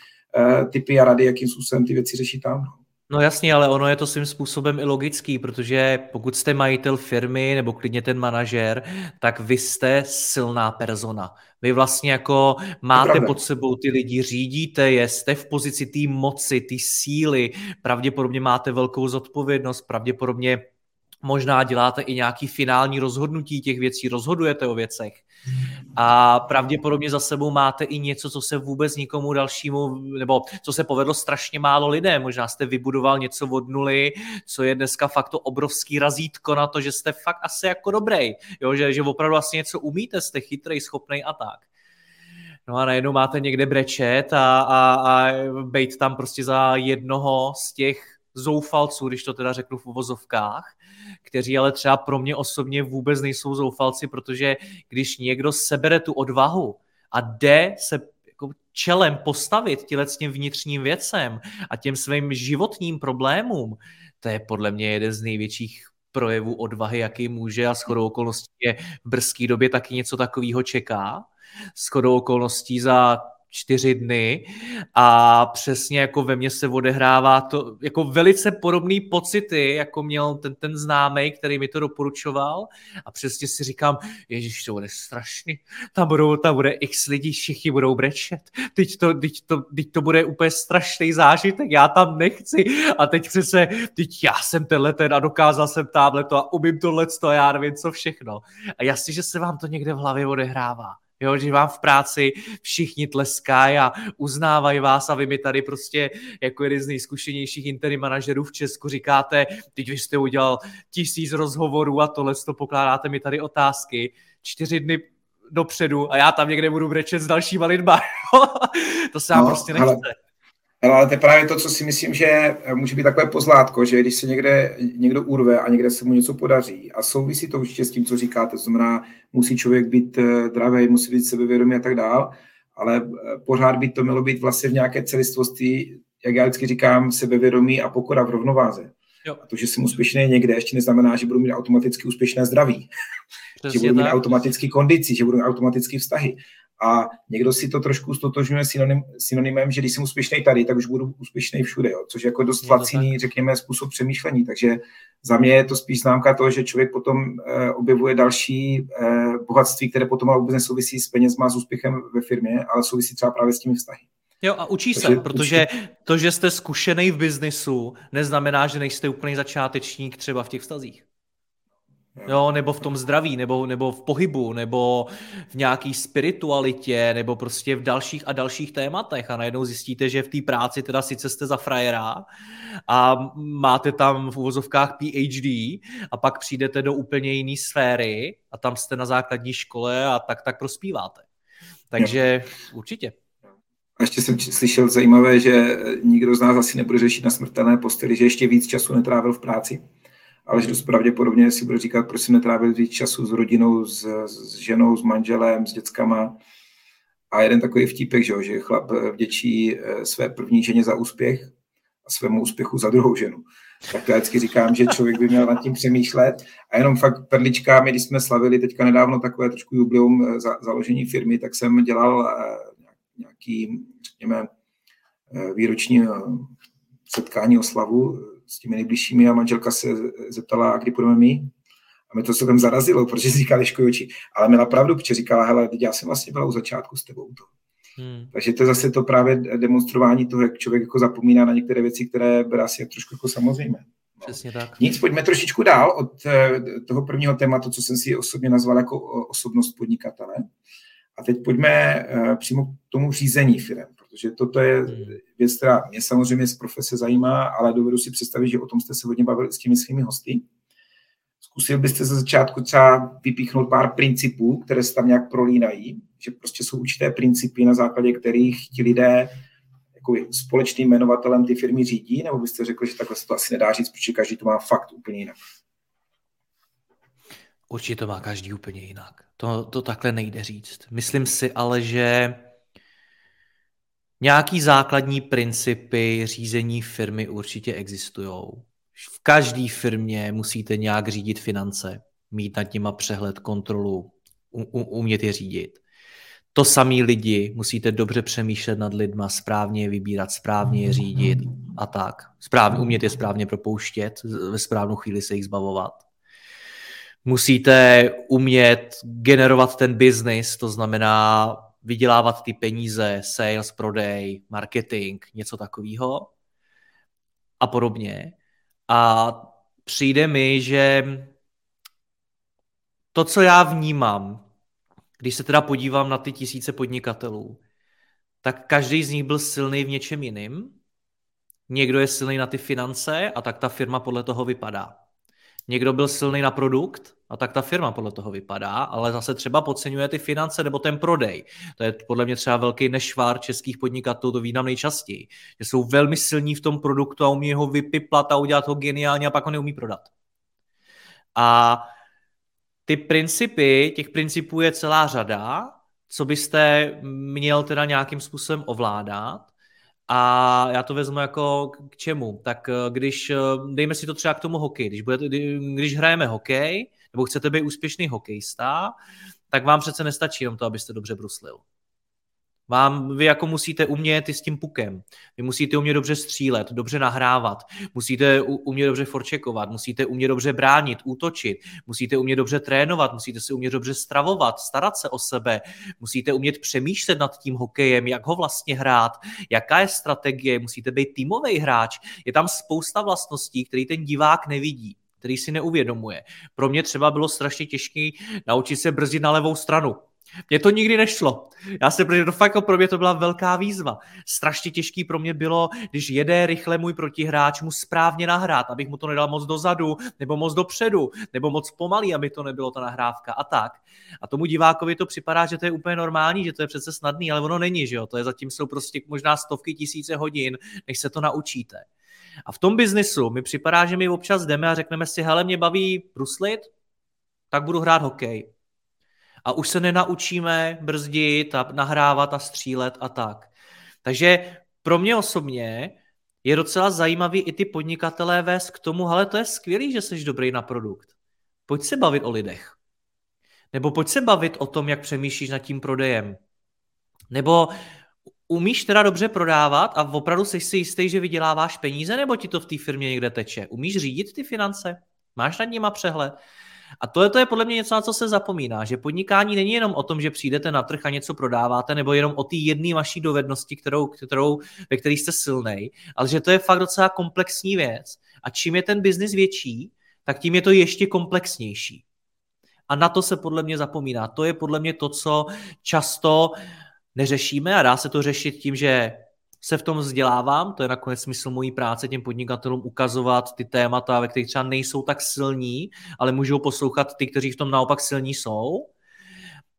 typy a rady, jakým způsobem ty věci řešit tam. No jasně, ale ono je to svým způsobem i logický, protože pokud jste majitel firmy nebo klidně ten manažer, tak vy jste silná persona. Vy vlastně jako máte pod sebou ty lidi, řídíte je, jste v pozici té moci, té síly, pravděpodobně máte velkou zodpovědnost, pravděpodobně možná děláte i nějaký finální rozhodnutí těch věcí, rozhodujete o věcech a pravděpodobně za sebou máte i něco, co se vůbec nikomu dalšímu, nebo co se povedlo strašně málo lidem. Možná jste vybudoval něco od nuly, co je dneska fakt to obrovský razítko na to, že jste fakt asi jako dobrý, jo? Že, že opravdu vlastně něco umíte, jste chytrý, schopný a tak. No a najednou máte někde brečet a, a, a být tam prostě za jednoho z těch zoufalců, když to teda řeknu v uvozovkách, kteří ale třeba pro mě osobně vůbec nejsou zoufalci, protože když někdo sebere tu odvahu a jde se jako čelem postavit těle s tím vnitřním věcem a těm svým životním problémům, to je podle mě jeden z největších projevů odvahy, jaký může a shodou okolností je v brzké době taky něco takového čeká. Shodou okolností za čtyři dny a přesně jako ve mně se odehrává to, jako velice podobný pocity, jako měl ten, ten známý, který mi to doporučoval. A přesně si říkám, ježiš, to bude strašný, tam, budou, tam bude x lidí, všichni budou brečet, teď to, teď to, teď to bude úplně strašný zážitek, já tam nechci. A teď přece, teď já jsem tenhle ten a dokázal jsem tamhle to a umím tohle a já nevím co všechno. A jasně, že se vám to někde v hlavě odehrává. Jo, že vám v práci všichni tleskají a uznávají vás a vy mi tady prostě jako jeden z nejzkušenějších interim manažerů v Česku říkáte, teď vy jste udělal tisíc rozhovorů a tohle to pokládáte mi tady otázky. Čtyři dny dopředu a já tam někde budu brečet s dalšíma lidma. to se vám no, prostě nechce. Ale ale to je právě to, co si myslím, že může být takové pozlátko, že když se někde někdo urve a někde se mu něco podaří a souvisí to určitě s tím, co říkáte, to znamená, musí člověk být eh, dravý, musí být sebevědomý a tak dál, ale eh, pořád by to mělo být vlastně v nějaké celistvosti, jak já vždycky říkám, sebevědomí a pokora v rovnováze. Jo. A to, že jsem úspěšný někde, ještě neznamená, že budu mít automaticky úspěšné zdraví. Přesně že budu mít tak. automaticky kondici, že budu mít automaticky vztahy. A někdo si to trošku stotožňuje synonym, synonymem, že když jsem úspěšný tady, tak už budu úspěšný všude, jo? což je jako dost laciný, řekněme, způsob přemýšlení. Takže za mě je to spíš známka toho, že člověk potom eh, objevuje další eh, bohatství, které potom ale vůbec nesouvisí s penězma, s úspěchem ve firmě, ale souvisí třeba právě s těmi vztahy. Jo, a učí Takže, se, protože učí... to, že jste zkušený v biznisu, neznamená, že nejste úplný začátečník třeba v těch vztazích. Jo, nebo v tom zdraví, nebo, nebo v pohybu, nebo v nějaký spiritualitě, nebo prostě v dalších a dalších tématech a najednou zjistíte, že v té práci teda sice jste za frajera a máte tam v uvozovkách PhD a pak přijdete do úplně jiné sféry a tam jste na základní škole a tak tak prospíváte. Takže jo. určitě. A ještě jsem slyšel zajímavé, že nikdo z nás asi nebude řešit na smrtelné posteli, že ještě víc času netrávil v práci ale že dost pravděpodobně si bude říkat, proč si netrávil víc času s rodinou, s, s ženou, s manželem, s dětskama. A jeden takový vtípek, že, že chlap vděčí eh, své první ženě za úspěch a svému úspěchu za druhou ženu. Tak já vždycky říkám, že člověk by měl nad tím přemýšlet. A jenom fakt perlička, my když jsme slavili teďka nedávno takové trošku jubileum eh, za, založení firmy, tak jsem dělal eh, nějaký, řekněme, výroční setkání oslavu s těmi nejbližšími a manželka se zeptala, kdy půjdeme my. A mě to se tam zarazilo, protože říkali oči. Ale měla pravdu, protože říkala, hele, já jsem vlastně byla u začátku s tebou. To. Hmm. Takže to je zase to právě demonstrování toho, jak člověk jako zapomíná na některé věci, které bude asi trošku jako samozřejmé. No. Přesně tak. Nic, pojďme trošičku dál od eh, toho prvního tématu, co jsem si osobně nazval jako osobnost podnikatele. A teď pojďme eh, přímo k tomu řízení firm, protože toto je hmm. věc, která mě samozřejmě z profese zajímá, ale dovedu si představit, že o tom jste se hodně bavili s těmi svými hosty. Zkusil byste ze začátku třeba vypíchnout pár principů, které se tam nějak prolínají, že prostě jsou určité principy, na základě kterých ti lidé jako společným jmenovatelem ty firmy řídí, nebo byste řekli, že takhle se to asi nedá říct, protože každý to má fakt úplně jinak? Určitě to má každý úplně jinak. To, to takhle nejde říct. Myslím si ale, že nějaký základní principy řízení firmy určitě existují. V každé firmě musíte nějak řídit finance, mít nad nima přehled, kontrolu, umět je řídit. To samý lidi musíte dobře přemýšlet nad lidma, správně je vybírat, správně je řídit a tak. Správně, umět je správně propouštět, ve správnou chvíli se jich zbavovat musíte umět generovat ten biznis, to znamená vydělávat ty peníze, sales, prodej, marketing, něco takového a podobně. A přijde mi, že to, co já vnímám, když se teda podívám na ty tisíce podnikatelů, tak každý z nich byl silný v něčem jiným. Někdo je silný na ty finance a tak ta firma podle toho vypadá. Někdo byl silný na produkt a tak ta firma podle toho vypadá, ale zase třeba podceňuje ty finance nebo ten prodej. To je podle mě třeba velký nešvár českých podnikatelů, to vídám nejčastěji. Že jsou velmi silní v tom produktu a umí ho vypiplat a udělat ho geniálně a pak ho neumí prodat. A ty principy, těch principů je celá řada, co byste měl teda nějakým způsobem ovládat. A já to vezmu jako k čemu? Tak eh, když, eh, dejme si to třeba k tomu hokeji, když, budete, když hrajeme hokej, nebo chcete být úspěšný hokejista, tak vám přece nestačí jenom to, abyste dobře bruslil. Vám, vy jako musíte umět i s tím pukem. Vy musíte umět dobře střílet, dobře nahrávat, musíte umět dobře forčekovat, musíte umět dobře bránit, útočit, musíte umět dobře trénovat, musíte si umět dobře stravovat, starat se o sebe, musíte umět přemýšlet nad tím hokejem, jak ho vlastně hrát, jaká je strategie, musíte být týmový hráč. Je tam spousta vlastností, které ten divák nevidí který si neuvědomuje. Pro mě třeba bylo strašně těžké naučit se brzdit na levou stranu. Mně to nikdy nešlo. Já se, protože to fakt pro mě to byla velká výzva. Strašně těžký pro mě bylo, když jede rychle můj protihráč, mu správně nahrát, abych mu to nedal moc dozadu, nebo moc dopředu, nebo moc pomalý, aby to nebylo ta nahrávka a tak. A tomu divákovi to připadá, že to je úplně normální, že to je přece snadný, ale ono není, že jo. To je zatím jsou prostě možná stovky tisíce hodin, než se to naučíte. A v tom biznisu mi připadá, že my občas jdeme a řekneme si, hele, mě baví bruslit, tak budu hrát hokej a už se nenaučíme brzdit a nahrávat a střílet a tak. Takže pro mě osobně je docela zajímavý i ty podnikatelé vést k tomu, ale to je skvělý, že jsi dobrý na produkt. Pojď se bavit o lidech. Nebo pojď se bavit o tom, jak přemýšlíš nad tím prodejem. Nebo umíš teda dobře prodávat a opravdu jsi si jistý, že vyděláváš peníze, nebo ti to v té firmě někde teče? Umíš řídit ty finance? Máš nad nima přehled? A tohle to je podle mě něco, na co se zapomíná, že podnikání není jenom o tom, že přijdete na trh a něco prodáváte, nebo jenom o té jedné vaší dovednosti, kterou, kterou, ve které jste silný, ale že to je fakt docela komplexní věc. A čím je ten biznis větší, tak tím je to ještě komplexnější. A na to se podle mě zapomíná. To je podle mě to, co často neřešíme a dá se to řešit tím, že se v tom vzdělávám, to je nakonec smysl mojí práce těm podnikatelům ukazovat ty témata, ve kterých třeba nejsou tak silní, ale můžou poslouchat ty, kteří v tom naopak silní jsou.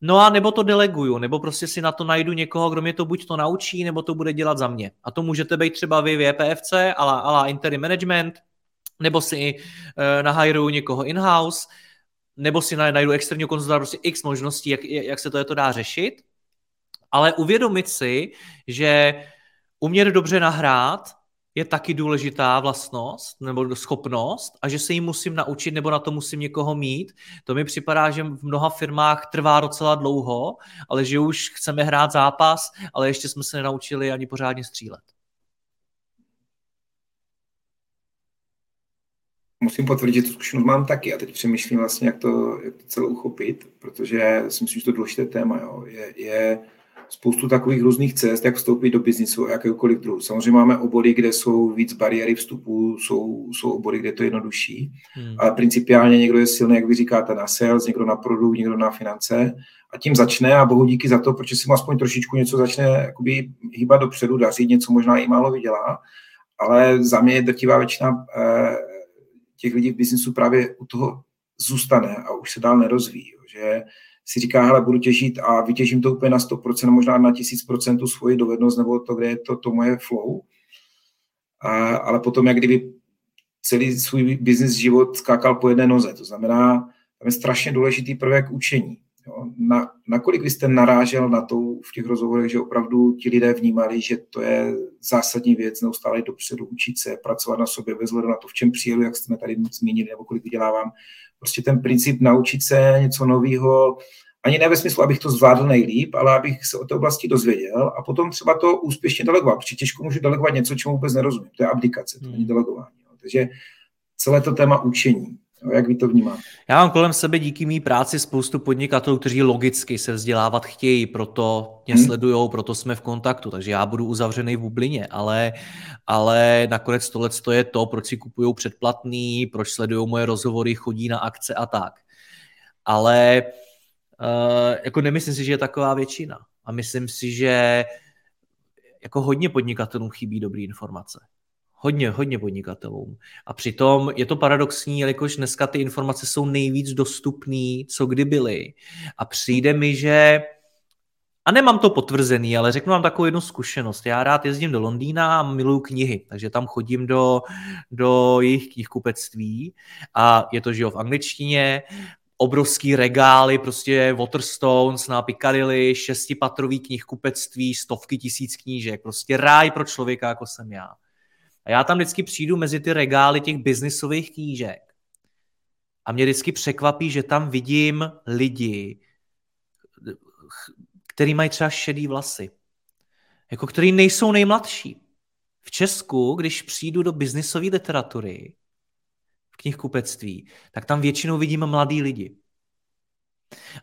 No a nebo to deleguju, nebo prostě si na to najdu někoho, kdo mě to buď to naučí, nebo to bude dělat za mě. A to můžete být třeba vy v EPFC, ala interim management, nebo si uh, nahajruju někoho in-house, nebo si najdu externího konzultanta, prostě x možností, jak, jak se to, je to dá řešit. Ale uvědomit si, že Umět dobře nahrát je taky důležitá vlastnost nebo schopnost a že se ji musím naučit nebo na to musím někoho mít. To mi připadá, že v mnoha firmách trvá docela dlouho, ale že už chceme hrát zápas, ale ještě jsme se nenaučili ani pořádně střílet. Musím potvrdit, že tu zkušenost mám taky a teď přemýšlím vlastně, jak to, jak to celé uchopit, protože si myslím, že to je důležité téma. Jo. Je, je spoustu takových různých cest, jak vstoupit do biznisu jakéhokoliv druhu. Samozřejmě máme obory, kde jsou víc bariéry vstupu, jsou, jsou obory, kde to je jednodušší, hmm. ale principiálně někdo je silný, jak vy říkáte, na sales, někdo na produkt, někdo na finance a tím začne a bohu díky za to, protože si mu aspoň trošičku něco začne jakoby hýbat dopředu, dařit, něco možná i málo vydělá, ale za mě je drtivá většina eh, těch lidí v biznisu právě u toho zůstane a už se dál nerozvíjí. Že si říká, hele, budu těžit a vytěžím to úplně na 100%, možná na 1000% tu svoji dovednost, nebo to, kde je to, to moje flow. A, ale potom, jak kdyby celý svůj business život skákal po jedné noze. To znamená, tam je strašně důležitý prvek učení. Jo. Na, nakolik vy jste narážel na to v těch rozhovorech, že opravdu ti lidé vnímali, že to je zásadní věc, neustále dopředu učit se, pracovat na sobě bez na to, v čem přijelu, jak jsme tady zmínili, nebo kolik vydělávám, prostě ten princip naučit se něco nového, ani ne ve smyslu, abych to zvládl nejlíp, ale abych se o té oblasti dozvěděl a potom třeba to úspěšně delegovat, protože těžko můžu delegovat něco, čemu vůbec nerozumím. To je abdikace, to není hmm. delegování. Jo. Takže celé to téma učení. No, jak vy to vnímáte? Já mám kolem sebe díky mý práci spoustu podnikatelů, kteří logicky se vzdělávat chtějí, proto mě hmm. sledují, proto jsme v kontaktu, takže já budu uzavřený v bublině, ale, ale nakonec tohle je to, proč si kupují předplatný, proč sledují moje rozhovory, chodí na akce a tak. Ale uh, jako nemyslím si, že je taková většina. A myslím si, že jako hodně podnikatelům chybí dobré informace. Hodně, hodně podnikatelům. A přitom je to paradoxní, jelikož dneska ty informace jsou nejvíc dostupné, co kdy byly. A přijde mi, že a nemám to potvrzený, ale řeknu vám takovou jednu zkušenost. Já rád jezdím do Londýna a miluju knihy, takže tam chodím do, do jejich knihkupectví a je to, že jo, v angličtině, obrovský regály, prostě Waterstones na Piccadilly, šestipatrový knihkupectví, stovky tisíc knížek, prostě ráj pro člověka, jako jsem já. A já tam vždycky přijdu mezi ty regály těch biznisových knížek. A mě vždycky překvapí, že tam vidím lidi, který mají třeba šedý vlasy. Jako který nejsou nejmladší. V Česku, když přijdu do biznisové literatury, v knihkupectví, tak tam většinou vidím mladý lidi.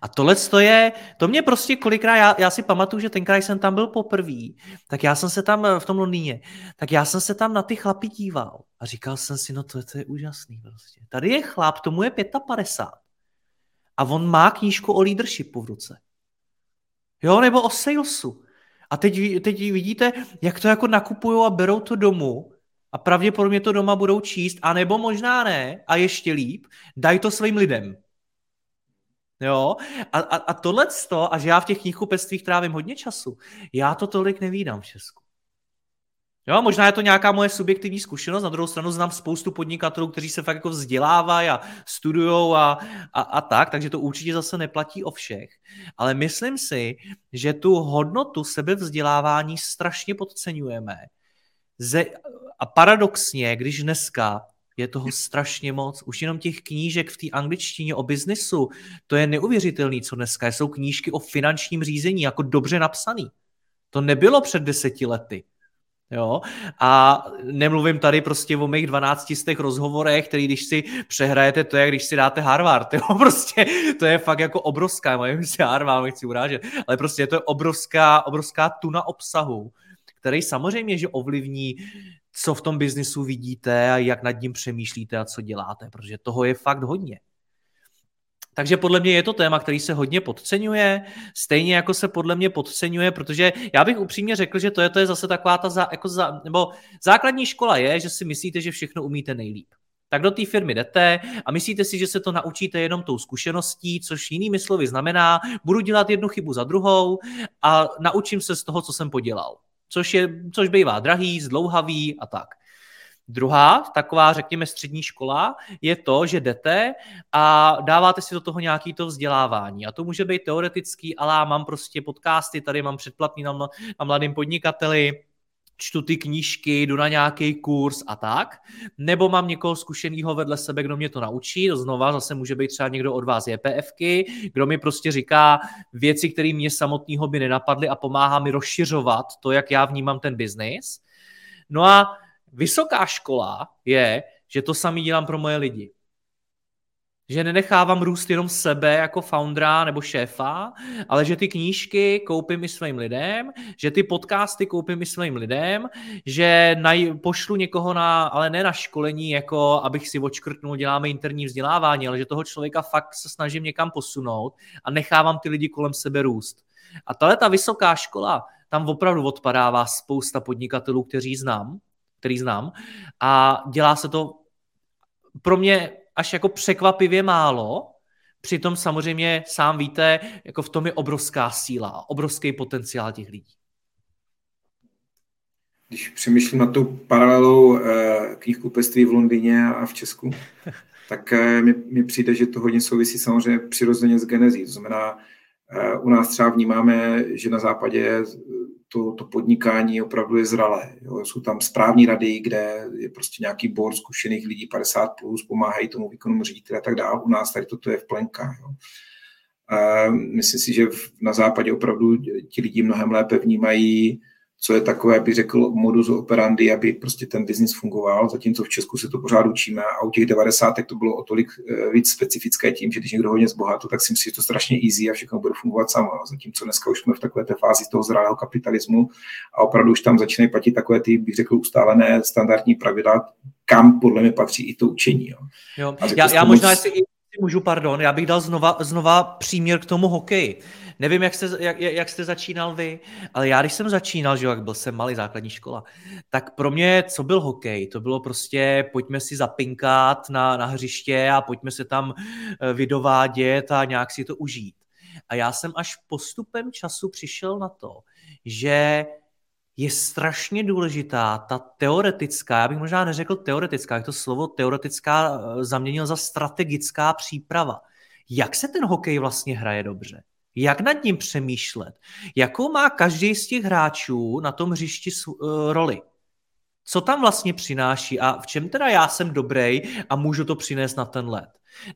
A tohle to je, to mě prostě kolikrát, já, já si pamatuju, že tenkrát jsem tam byl poprvé, tak já jsem se tam v tom Londýně, tak já jsem se tam na ty chlapy díval a říkal jsem si, no to, to je úžasný prostě. Tady je chlap, tomu je 55 a on má knížku o leadershipu v ruce. Jo, nebo o salesu. A teď, teď vidíte, jak to jako nakupují a berou to domů a pravděpodobně to doma budou číst, anebo možná ne, a ještě líp, dají to svým lidem. Jo? A, a, a tohle to, a že já v těch knihkupectvích trávím hodně času, já to tolik nevídám v Česku. Jo, možná je to nějaká moje subjektivní zkušenost, na druhou stranu znám spoustu podnikatelů, kteří se fakt jako vzdělávají a studují a, a, a tak, takže to určitě zase neplatí o všech. Ale myslím si, že tu hodnotu sebevzdělávání strašně podceňujeme. Ze, a paradoxně, když dneska je toho strašně moc. Už jenom těch knížek v té angličtině o biznisu, to je neuvěřitelný, co dneska jsou knížky o finančním řízení, jako dobře napsaný. To nebylo před deseti lety. Jo? A nemluvím tady prostě o mých 12 z těch rozhovorech, který když si přehrajete, to je, když si dáte Harvard. Jo? Prostě to je fakt jako obrovská, mojím si Harvard, nechci urážet, ale prostě je to obrovská, obrovská tuna obsahu, který samozřejmě, že ovlivní co v tom biznisu vidíte a jak nad ním přemýšlíte a co děláte, protože toho je fakt hodně. Takže podle mě je to téma, který se hodně podceňuje, stejně jako se podle mě podceňuje, protože já bych upřímně řekl, že to je, to je zase taková ta, za, jako za, nebo základní škola je, že si myslíte, že všechno umíte nejlíp. Tak do té firmy jdete a myslíte si, že se to naučíte jenom tou zkušeností, což jinými slovy znamená, budu dělat jednu chybu za druhou a naučím se z toho, co jsem podělal což, je, což bývá drahý, zdlouhavý a tak. Druhá, taková, řekněme, střední škola, je to, že jdete a dáváte si do toho nějaký to vzdělávání. A to může být teoretický, ale mám prostě podcasty, tady mám předplatný na, na mladým podnikateli, čtu ty knížky, jdu na nějaký kurz a tak, nebo mám někoho zkušeného vedle sebe, kdo mě to naučí, to znova zase může být třeba někdo od vás JPFky, kdo mi prostě říká věci, které mě samotného by nenapadly a pomáhá mi rozšiřovat to, jak já vnímám ten biznis. No a vysoká škola je, že to samý dělám pro moje lidi že nenechávám růst jenom sebe jako foundera nebo šéfa, ale že ty knížky koupím i svým lidem, že ty podcasty koupím i svým lidem, že naj, pošlu někoho na, ale ne na školení, jako abych si očkrtnul, děláme interní vzdělávání, ale že toho člověka fakt se snažím někam posunout a nechávám ty lidi kolem sebe růst. A tahle ta vysoká škola, tam opravdu odpadává spousta podnikatelů, kteří znám, který znám a dělá se to pro mě až jako překvapivě málo, přitom samozřejmě sám víte, jako v tom je obrovská síla, obrovský potenciál těch lidí. Když přemýšlím na tou paralelou eh, knihkupectví v Londýně a v Česku, tak eh, mi, mi přijde, že to hodně souvisí samozřejmě přirozeně s genezí. To znamená, eh, u nás třeba vnímáme, že na západě to, to podnikání opravdu je zralé. Jo. Jsou tam správní rady, kde je prostě nějaký board zkušených lidí 50+, plus, pomáhají tomu výkonu ředitele a tak dále. U nás tady toto je v plenkách. Jo. A myslím si, že na západě opravdu ti lidi mnohem lépe vnímají, co je takové, bych řekl, modus operandi, aby prostě ten biznis fungoval, zatímco v Česku se to pořád učíme a u těch 90. to bylo o tolik eh, víc specifické tím, že když někdo hodně zbohatl, tak si myslí, že to strašně easy a všechno bude fungovat samo. Zatímco dneska už jsme v takové té fázi toho zralého kapitalismu a opravdu už tam začínají platit takové ty, bych řekl, ustálené standardní pravidla, kam podle mě patří i to učení. Jo. Jo. Já, já možná, moc... jestli můžu, pardon, já bych dal znova, znova příměr k tomu hokeji. Nevím, jak jste, jak, jak jste začínal vy, ale já, když jsem začínal, že jak byl jsem malý základní škola, tak pro mě, co byl hokej, to bylo prostě, pojďme si zapinkat na, na hřiště a pojďme se tam eh, vydovádět a nějak si to užít. A já jsem až postupem času přišel na to, že je strašně důležitá ta teoretická, já bych možná neřekl teoretická, jak to slovo teoretická eh, zaměnil za strategická příprava. Jak se ten hokej vlastně hraje dobře? Jak nad ním přemýšlet? Jakou má každý z těch hráčů na tom hřišti uh, roli? Co tam vlastně přináší a v čem teda já jsem dobrý a můžu to přinést na ten let?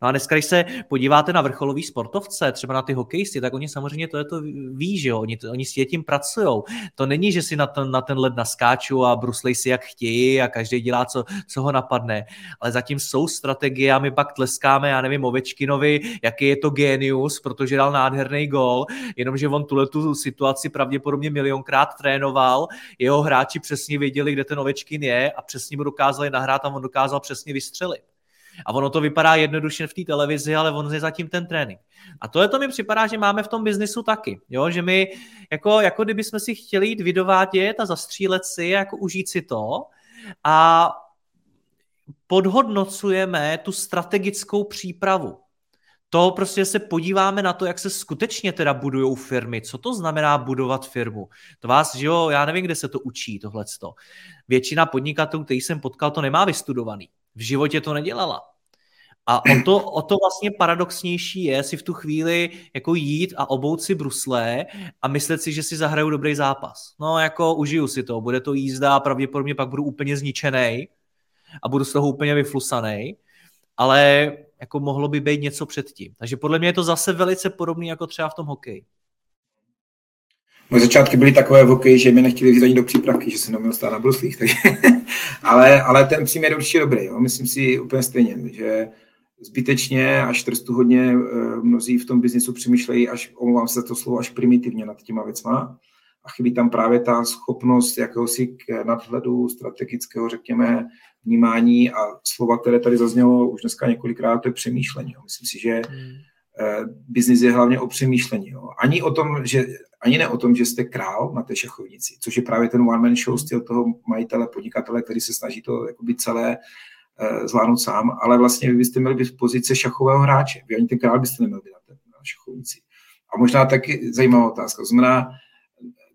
No a dneska, když se podíváte na vrcholový sportovce, třeba na ty hokejisty, tak oni samozřejmě to je to ví, že jo, oni, oni s tím pracují. To není, že si na ten, na ten led naskáčou a bruslej si jak chtějí a každý dělá, co, co ho napadne. Ale zatím jsou strategie a my pak tleskáme, já nevím, Ovečkinovi, jaký je to genius, protože dal nádherný gol, jenomže on tuhle tu situaci pravděpodobně milionkrát trénoval, jeho hráči přesně věděli, kde ten Ovečkin je a přesně mu dokázali nahrát a on dokázal přesně vystřelit. A ono to vypadá jednoduše v té televizi, ale on je zatím ten trénink. A to je to mi připadá, že máme v tom biznisu taky. Jo? Že my, jako, jako kdyby jsme si chtěli jít vydovádět a zastřílet si, jako užít si to a podhodnocujeme tu strategickou přípravu. To prostě se podíváme na to, jak se skutečně teda budují firmy. Co to znamená budovat firmu? To vás, že jo, já nevím, kde se to učí, tohleto. Většina podnikatelů, který jsem potkal, to nemá vystudovaný v životě to nedělala. A o to, o to vlastně paradoxnější je si v tu chvíli jako jít a obout si bruslé a myslet si, že si zahraju dobrý zápas. No jako užiju si to, bude to jízda a pravděpodobně pak budu úplně zničený a budu z toho úplně vyflusaný, ale jako mohlo by být něco předtím. Takže podle mě je to zase velice podobné jako třeba v tom hokeji. Moje začátky byly takové v hokeji, že mi nechtěli vzít ani do přípravky, že jsem neměl stát na bruslích. Takže, ale, ale ten příměr je určitě dobrý. Jo. Myslím si úplně stejně, že zbytečně až trestu hodně eh, mnozí v tom biznisu přemýšlejí, až, omlouvám se to slovo, až primitivně nad těma věcma. A chybí tam právě ta schopnost jakéhosi nadhledu, strategického, řekněme, vnímání a slova, které tady zaznělo už dneska několikrát, to je přemýšlení. Jo. Myslím si, že hmm. Eh, biznis je hlavně o přemýšlení. Jo. Ani o tom, že ani ne o tom, že jste král na té šachovnici, což je právě ten one-man show styl toho majitele, podnikatele, který se snaží to jakoby celé uh, zvládnout sám, ale vlastně vy byste měli být v pozici šachového hráče. Vy ani ten král byste neměli být na, té, na šachovnici. A možná taky zajímavá otázka. To znamená,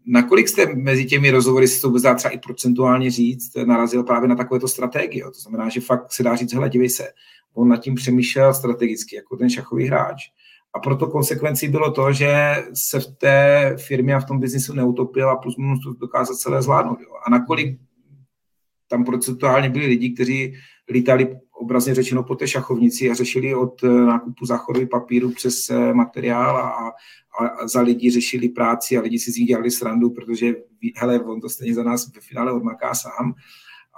nakolik jste mezi těmi rozhovory, si to vůbec dá třeba i procentuálně říct, narazil právě na takovéto strategie. To znamená, že fakt se dá říct, hele, se, on nad tím přemýšlel strategicky, jako ten šachový hráč. A proto konsekvencí bylo to, že se v té firmě a v tom biznisu neutopil a plus minus to dokázat celé zvládnout. Jo. A nakolik tam procentuálně byli lidi, kteří lítali obrazně řečeno po té šachovnici a řešili od eh, nákupu záchodových papíru přes eh, materiál a, a za lidi řešili práci a lidi si z nich dělali srandu, protože hele, on to stejně za nás ve finále odmaká sám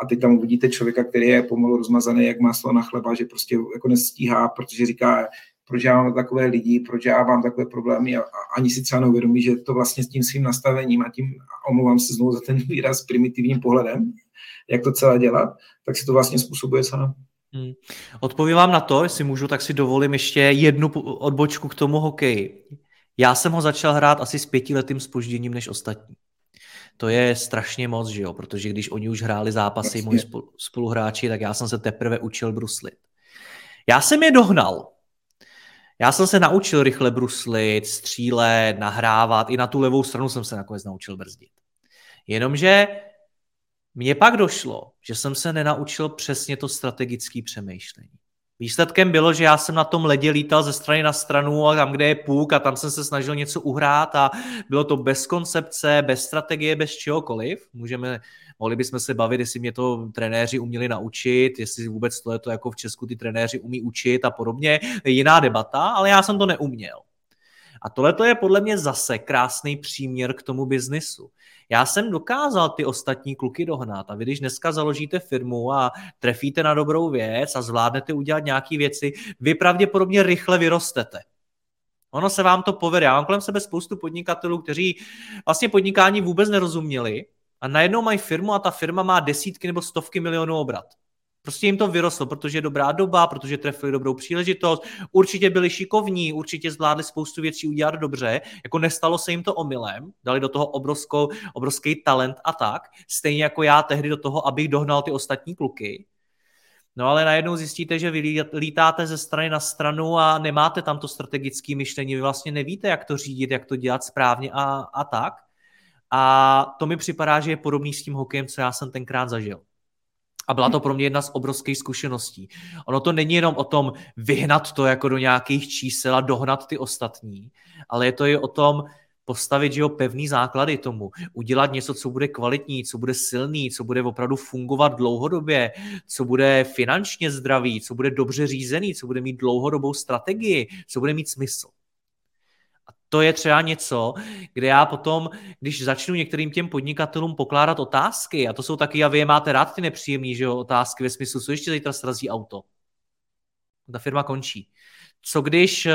a teď tam uvidíte člověka, který je pomalu rozmazaný jak maslo na chleba, že prostě jako nestíhá, protože říká, proč já mám takové lidi, proč já mám takové problémy a, a ani si třeba neuvědomí, že to vlastně s tím svým nastavením a tím, omlouvám se znovu za ten výraz, primitivním pohledem, jak to celé dělat, tak si to vlastně způsobuje sám. Hmm. Odpovím vám na to, jestli můžu, tak si dovolím ještě jednu odbočku k tomu hokeji. Já jsem ho začal hrát asi s pětiletým spožděním než ostatní. To je strašně moc, že jo? protože když oni už hráli zápasy, moji spoluhráči, tak já jsem se teprve učil bruslit. Já jsem je dohnal. Já jsem se naučil rychle bruslit, střílet, nahrávat, i na tu levou stranu jsem se nakonec naučil brzdit. Jenomže mně pak došlo, že jsem se nenaučil přesně to strategické přemýšlení. Výsledkem bylo, že já jsem na tom ledě lítal ze strany na stranu a tam, kde je půk a tam jsem se snažil něco uhrát a bylo to bez koncepce, bez strategie, bez čehokoliv. Můžeme, mohli bychom se bavit, jestli mě to trenéři uměli naučit, jestli vůbec to je to jako v Česku ty trenéři umí učit a podobně. Jiná debata, ale já jsem to neuměl. A tohle je podle mě zase krásný příměr k tomu biznisu. Já jsem dokázal ty ostatní kluky dohnat a vy, když dneska založíte firmu a trefíte na dobrou věc a zvládnete udělat nějaké věci, vy pravděpodobně rychle vyrostete. Ono se vám to povede. Já mám kolem sebe spoustu podnikatelů, kteří vlastně podnikání vůbec nerozuměli a najednou mají firmu a ta firma má desítky nebo stovky milionů obrat. Prostě jim to vyrostlo, protože je dobrá doba, protože trefili dobrou příležitost, určitě byli šikovní, určitě zvládli spoustu věcí udělat dobře, jako nestalo se jim to omylem, dali do toho obrovskou, obrovský talent a tak, stejně jako já tehdy do toho, abych dohnal ty ostatní kluky. No ale najednou zjistíte, že vy lítáte ze strany na stranu a nemáte tam to strategické myšlení, vy vlastně nevíte, jak to řídit, jak to dělat správně a, a tak. A to mi připadá, že je podobný s tím hokejem, co já jsem tenkrát zažil. A byla to pro mě jedna z obrovských zkušeností. Ono to není jenom o tom vyhnat to jako do nějakých čísel a dohnat ty ostatní, ale je to i o tom postavit že jo, pevný základy tomu, udělat něco, co bude kvalitní, co bude silný, co bude opravdu fungovat dlouhodobě, co bude finančně zdravý, co bude dobře řízený, co bude mít dlouhodobou strategii, co bude mít smysl to je třeba něco, kde já potom, když začnu některým těm podnikatelům pokládat otázky, a to jsou taky, a vy je máte rád ty nepříjemné že jo, otázky ve smyslu, co ještě zítra srazí auto. Ta firma končí. Co když eh,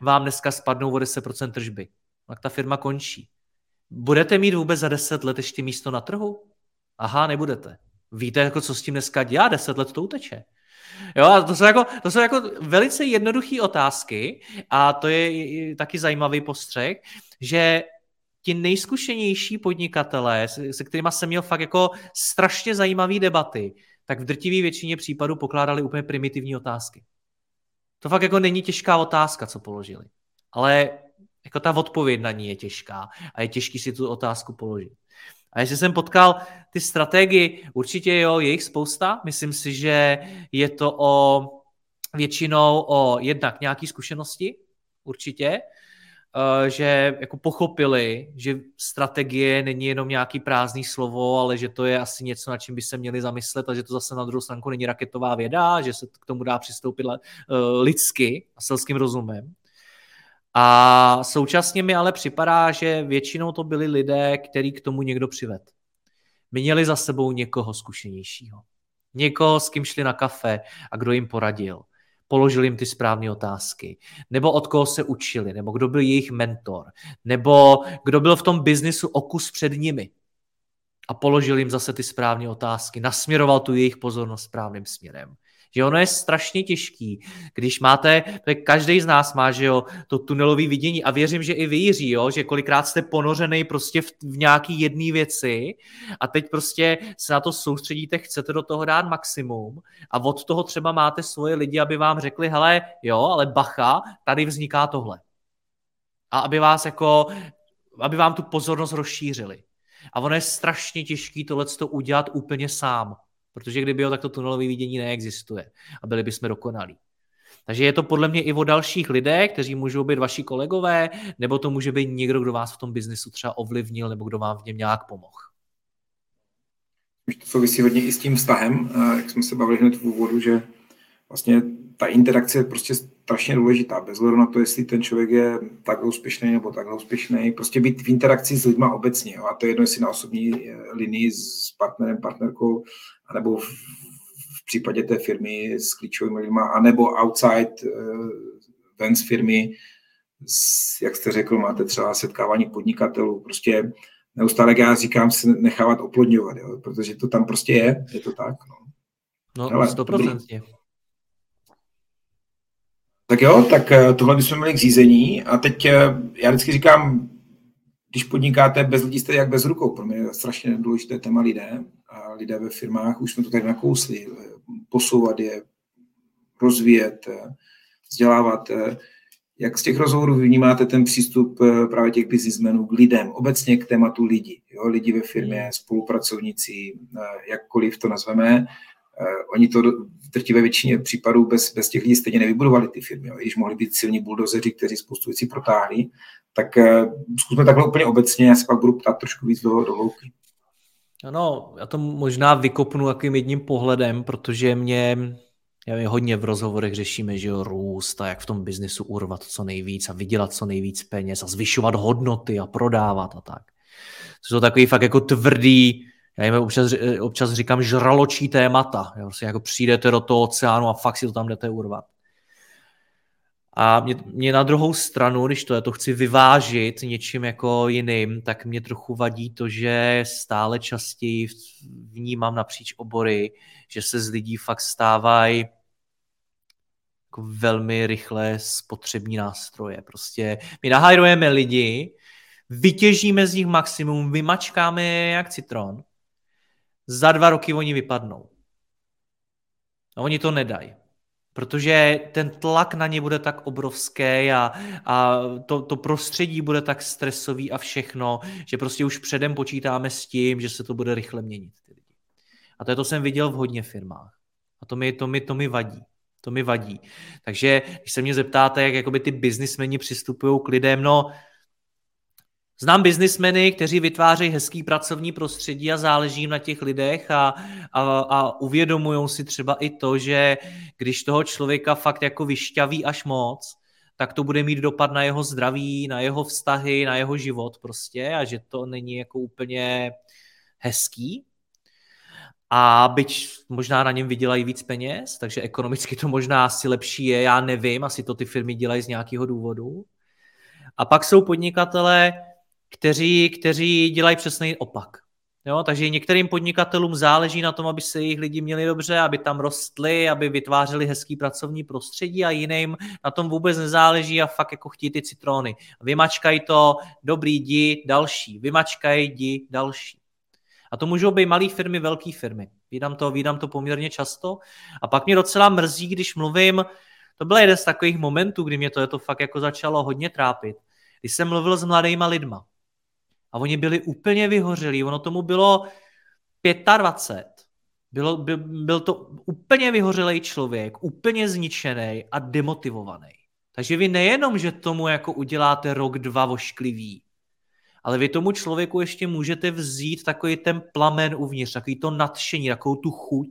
vám dneska spadnou o 10% tržby? Tak ta firma končí. Budete mít vůbec za 10 let ještě místo na trhu? Aha, nebudete. Víte, jako co s tím dneska dělá? 10 let to uteče. Jo, a to jsou, jako, to jsou jako velice jednoduché otázky a to je taky zajímavý postřeh, že ti nejzkušenější podnikatelé, se, se kterými jsem měl fakt jako strašně zajímavé debaty, tak v drtivé většině případů pokládali úplně primitivní otázky. To fakt jako není těžká otázka, co položili. Ale jako ta odpověď na ní je těžká a je těžký si tu otázku položit. A jestli jsem potkal ty strategii, určitě jo, je jich spousta. Myslím si, že je to o většinou o jednak nějaký zkušenosti, určitě, eh, že jako pochopili, že strategie není jenom nějaký prázdný slovo, ale že to je asi něco, na čím by se měli zamyslet a že to zase na druhou stranu není raketová věda, že se k tomu dá přistoupit eh, lidsky a selským rozumem. A současně mi ale připadá, že většinou to byli lidé, který k tomu někdo přived. Měli za sebou někoho zkušenějšího. Někoho, s kým šli na kafe a kdo jim poradil. Položil jim ty správné otázky. Nebo od koho se učili, nebo kdo byl jejich mentor. Nebo kdo byl v tom biznisu o kus před nimi. A položil jim zase ty správné otázky. Nasměroval tu jejich pozornost správným směrem. Že ono je strašně těžký, když máte, každý z nás má, že jo, to tunelové vidění a věřím, že i vy, Jiří, jo, že kolikrát jste ponořený prostě v, v nějaký jedné věci a teď prostě se na to soustředíte, chcete do toho dát maximum a od toho třeba máte svoje lidi, aby vám řekli, hele, jo, ale bacha, tady vzniká tohle. A aby vás jako, aby vám tu pozornost rozšířili. A ono je strašně těžký tohle udělat úplně sám. Protože kdyby jo, tak to tunelové vidění neexistuje a byli bychom dokonalí. Takže je to podle mě i o dalších lidech, kteří můžou být vaši kolegové, nebo to může být někdo, kdo vás v tom biznesu třeba ovlivnil, nebo kdo vám v něm nějak pomohl. To souvisí hodně i s tím vztahem, jak jsme se bavili hned v úvodu, že vlastně ta interakce je prostě strašně důležitá, bez hledu na to, jestli ten člověk je tak úspěšný nebo tak úspěšný. Prostě být v interakci s lidmi obecně. Jo? A to je jedno, jestli na osobní eh, linii s partnerem, partnerkou, anebo v, v případě té firmy s klíčovými lidmi, anebo outside ven z firmy, jak jste řekl, máte třeba setkávání podnikatelů, prostě neustále, jak já říkám, se nechávat oplodňovat, jo? protože to tam prostě je, je to tak. No, no 100%. Tak jo, tak eh, tohle bychom měli k řízení a teď eh, já vždycky říkám, když podnikáte bez lidí, jste jak bez rukou. Pro mě je strašně důležité téma lidé a lidé ve firmách, už jsme to tady nakousli, eh, posouvat je, rozvíjet, vzdělávat. Jak z těch rozhovorů vnímáte ten přístup právě těch biznismenů k lidem, obecně k tématu lidí, jo? lidi ve firmě, spolupracovníci, jakkoliv to nazveme, oni to drtivé většině případů bez, bez těch lidí stejně nevybudovali ty firmy. Jo. Když mohli být silní buldozeři, kteří spoustu věcí protáhli, tak uh, zkusme takhle úplně obecně, já se pak budu ptát trošku víc do, do hloubky. Ano, já to možná vykopnu takovým jedním pohledem, protože mě já vím, hodně v rozhovorech řešíme, že jo, růst a jak v tom biznesu urvat co nejvíc a vydělat co nejvíc peněz a zvyšovat hodnoty a prodávat a tak. To jsou takový fakt jako tvrdý, já jim občas, občas říkám žraločí témata. Prostě jako přijdete do toho oceánu a fakt si to tam jdete urvat. A mě, mě na druhou stranu, když to, to chci vyvážit něčím jako jiným, tak mě trochu vadí to, že stále častěji vnímám napříč obory, že se z lidí fakt stávají jako velmi rychle spotřební nástroje. Prostě my nahajrujeme lidi, vytěžíme z nich maximum, vymačkáme jak citron, za dva roky oni vypadnou. A oni to nedají protože ten tlak na ně bude tak obrovský a, a to, to prostředí bude tak stresový a všechno, že prostě už předem počítáme s tím, že se to bude rychle měnit. Ty lidi. A to, je to jsem viděl v hodně firmách. A to mi, to mi, to mi vadí. To mi vadí. Takže když se mě zeptáte, jak jakoby ty biznismeni přistupují k lidem, no Znám biznismeny, kteří vytvářejí hezký pracovní prostředí a záleží jim na těch lidech a, a, a uvědomují si třeba i to, že když toho člověka fakt jako vyšťaví až moc, tak to bude mít dopad na jeho zdraví, na jeho vztahy, na jeho život prostě a že to není jako úplně hezký. A byť možná na něm vydělají víc peněz, takže ekonomicky to možná asi lepší je, já nevím, asi to ty firmy dělají z nějakého důvodu. A pak jsou podnikatelé, kteří, kteří dělají přesný opak. Jo, takže některým podnikatelům záleží na tom, aby se jejich lidi měli dobře, aby tam rostli, aby vytvářeli hezký pracovní prostředí a jiným na tom vůbec nezáleží a fakt jako chtí ty citrony. Vymačkají to, dobrý, jdi, další. Vymačkají, jdi, další. A to můžou být malé firmy, velké firmy. Vídám to, vídám to poměrně často. A pak mě docela mrzí, když mluvím, to byl jeden z takových momentů, kdy mě to, je to fakt jako začalo hodně trápit. Když jsem mluvil s mladýma lidma, a oni byli úplně vyhořelí. Ono tomu bylo 25. Bylo, by, byl to úplně vyhořelý člověk, úplně zničený a demotivovaný. Takže vy nejenom, že tomu jako uděláte rok, dva vošklivý, ale vy tomu člověku ještě můžete vzít takový ten plamen uvnitř, takový to nadšení, takovou tu chuť.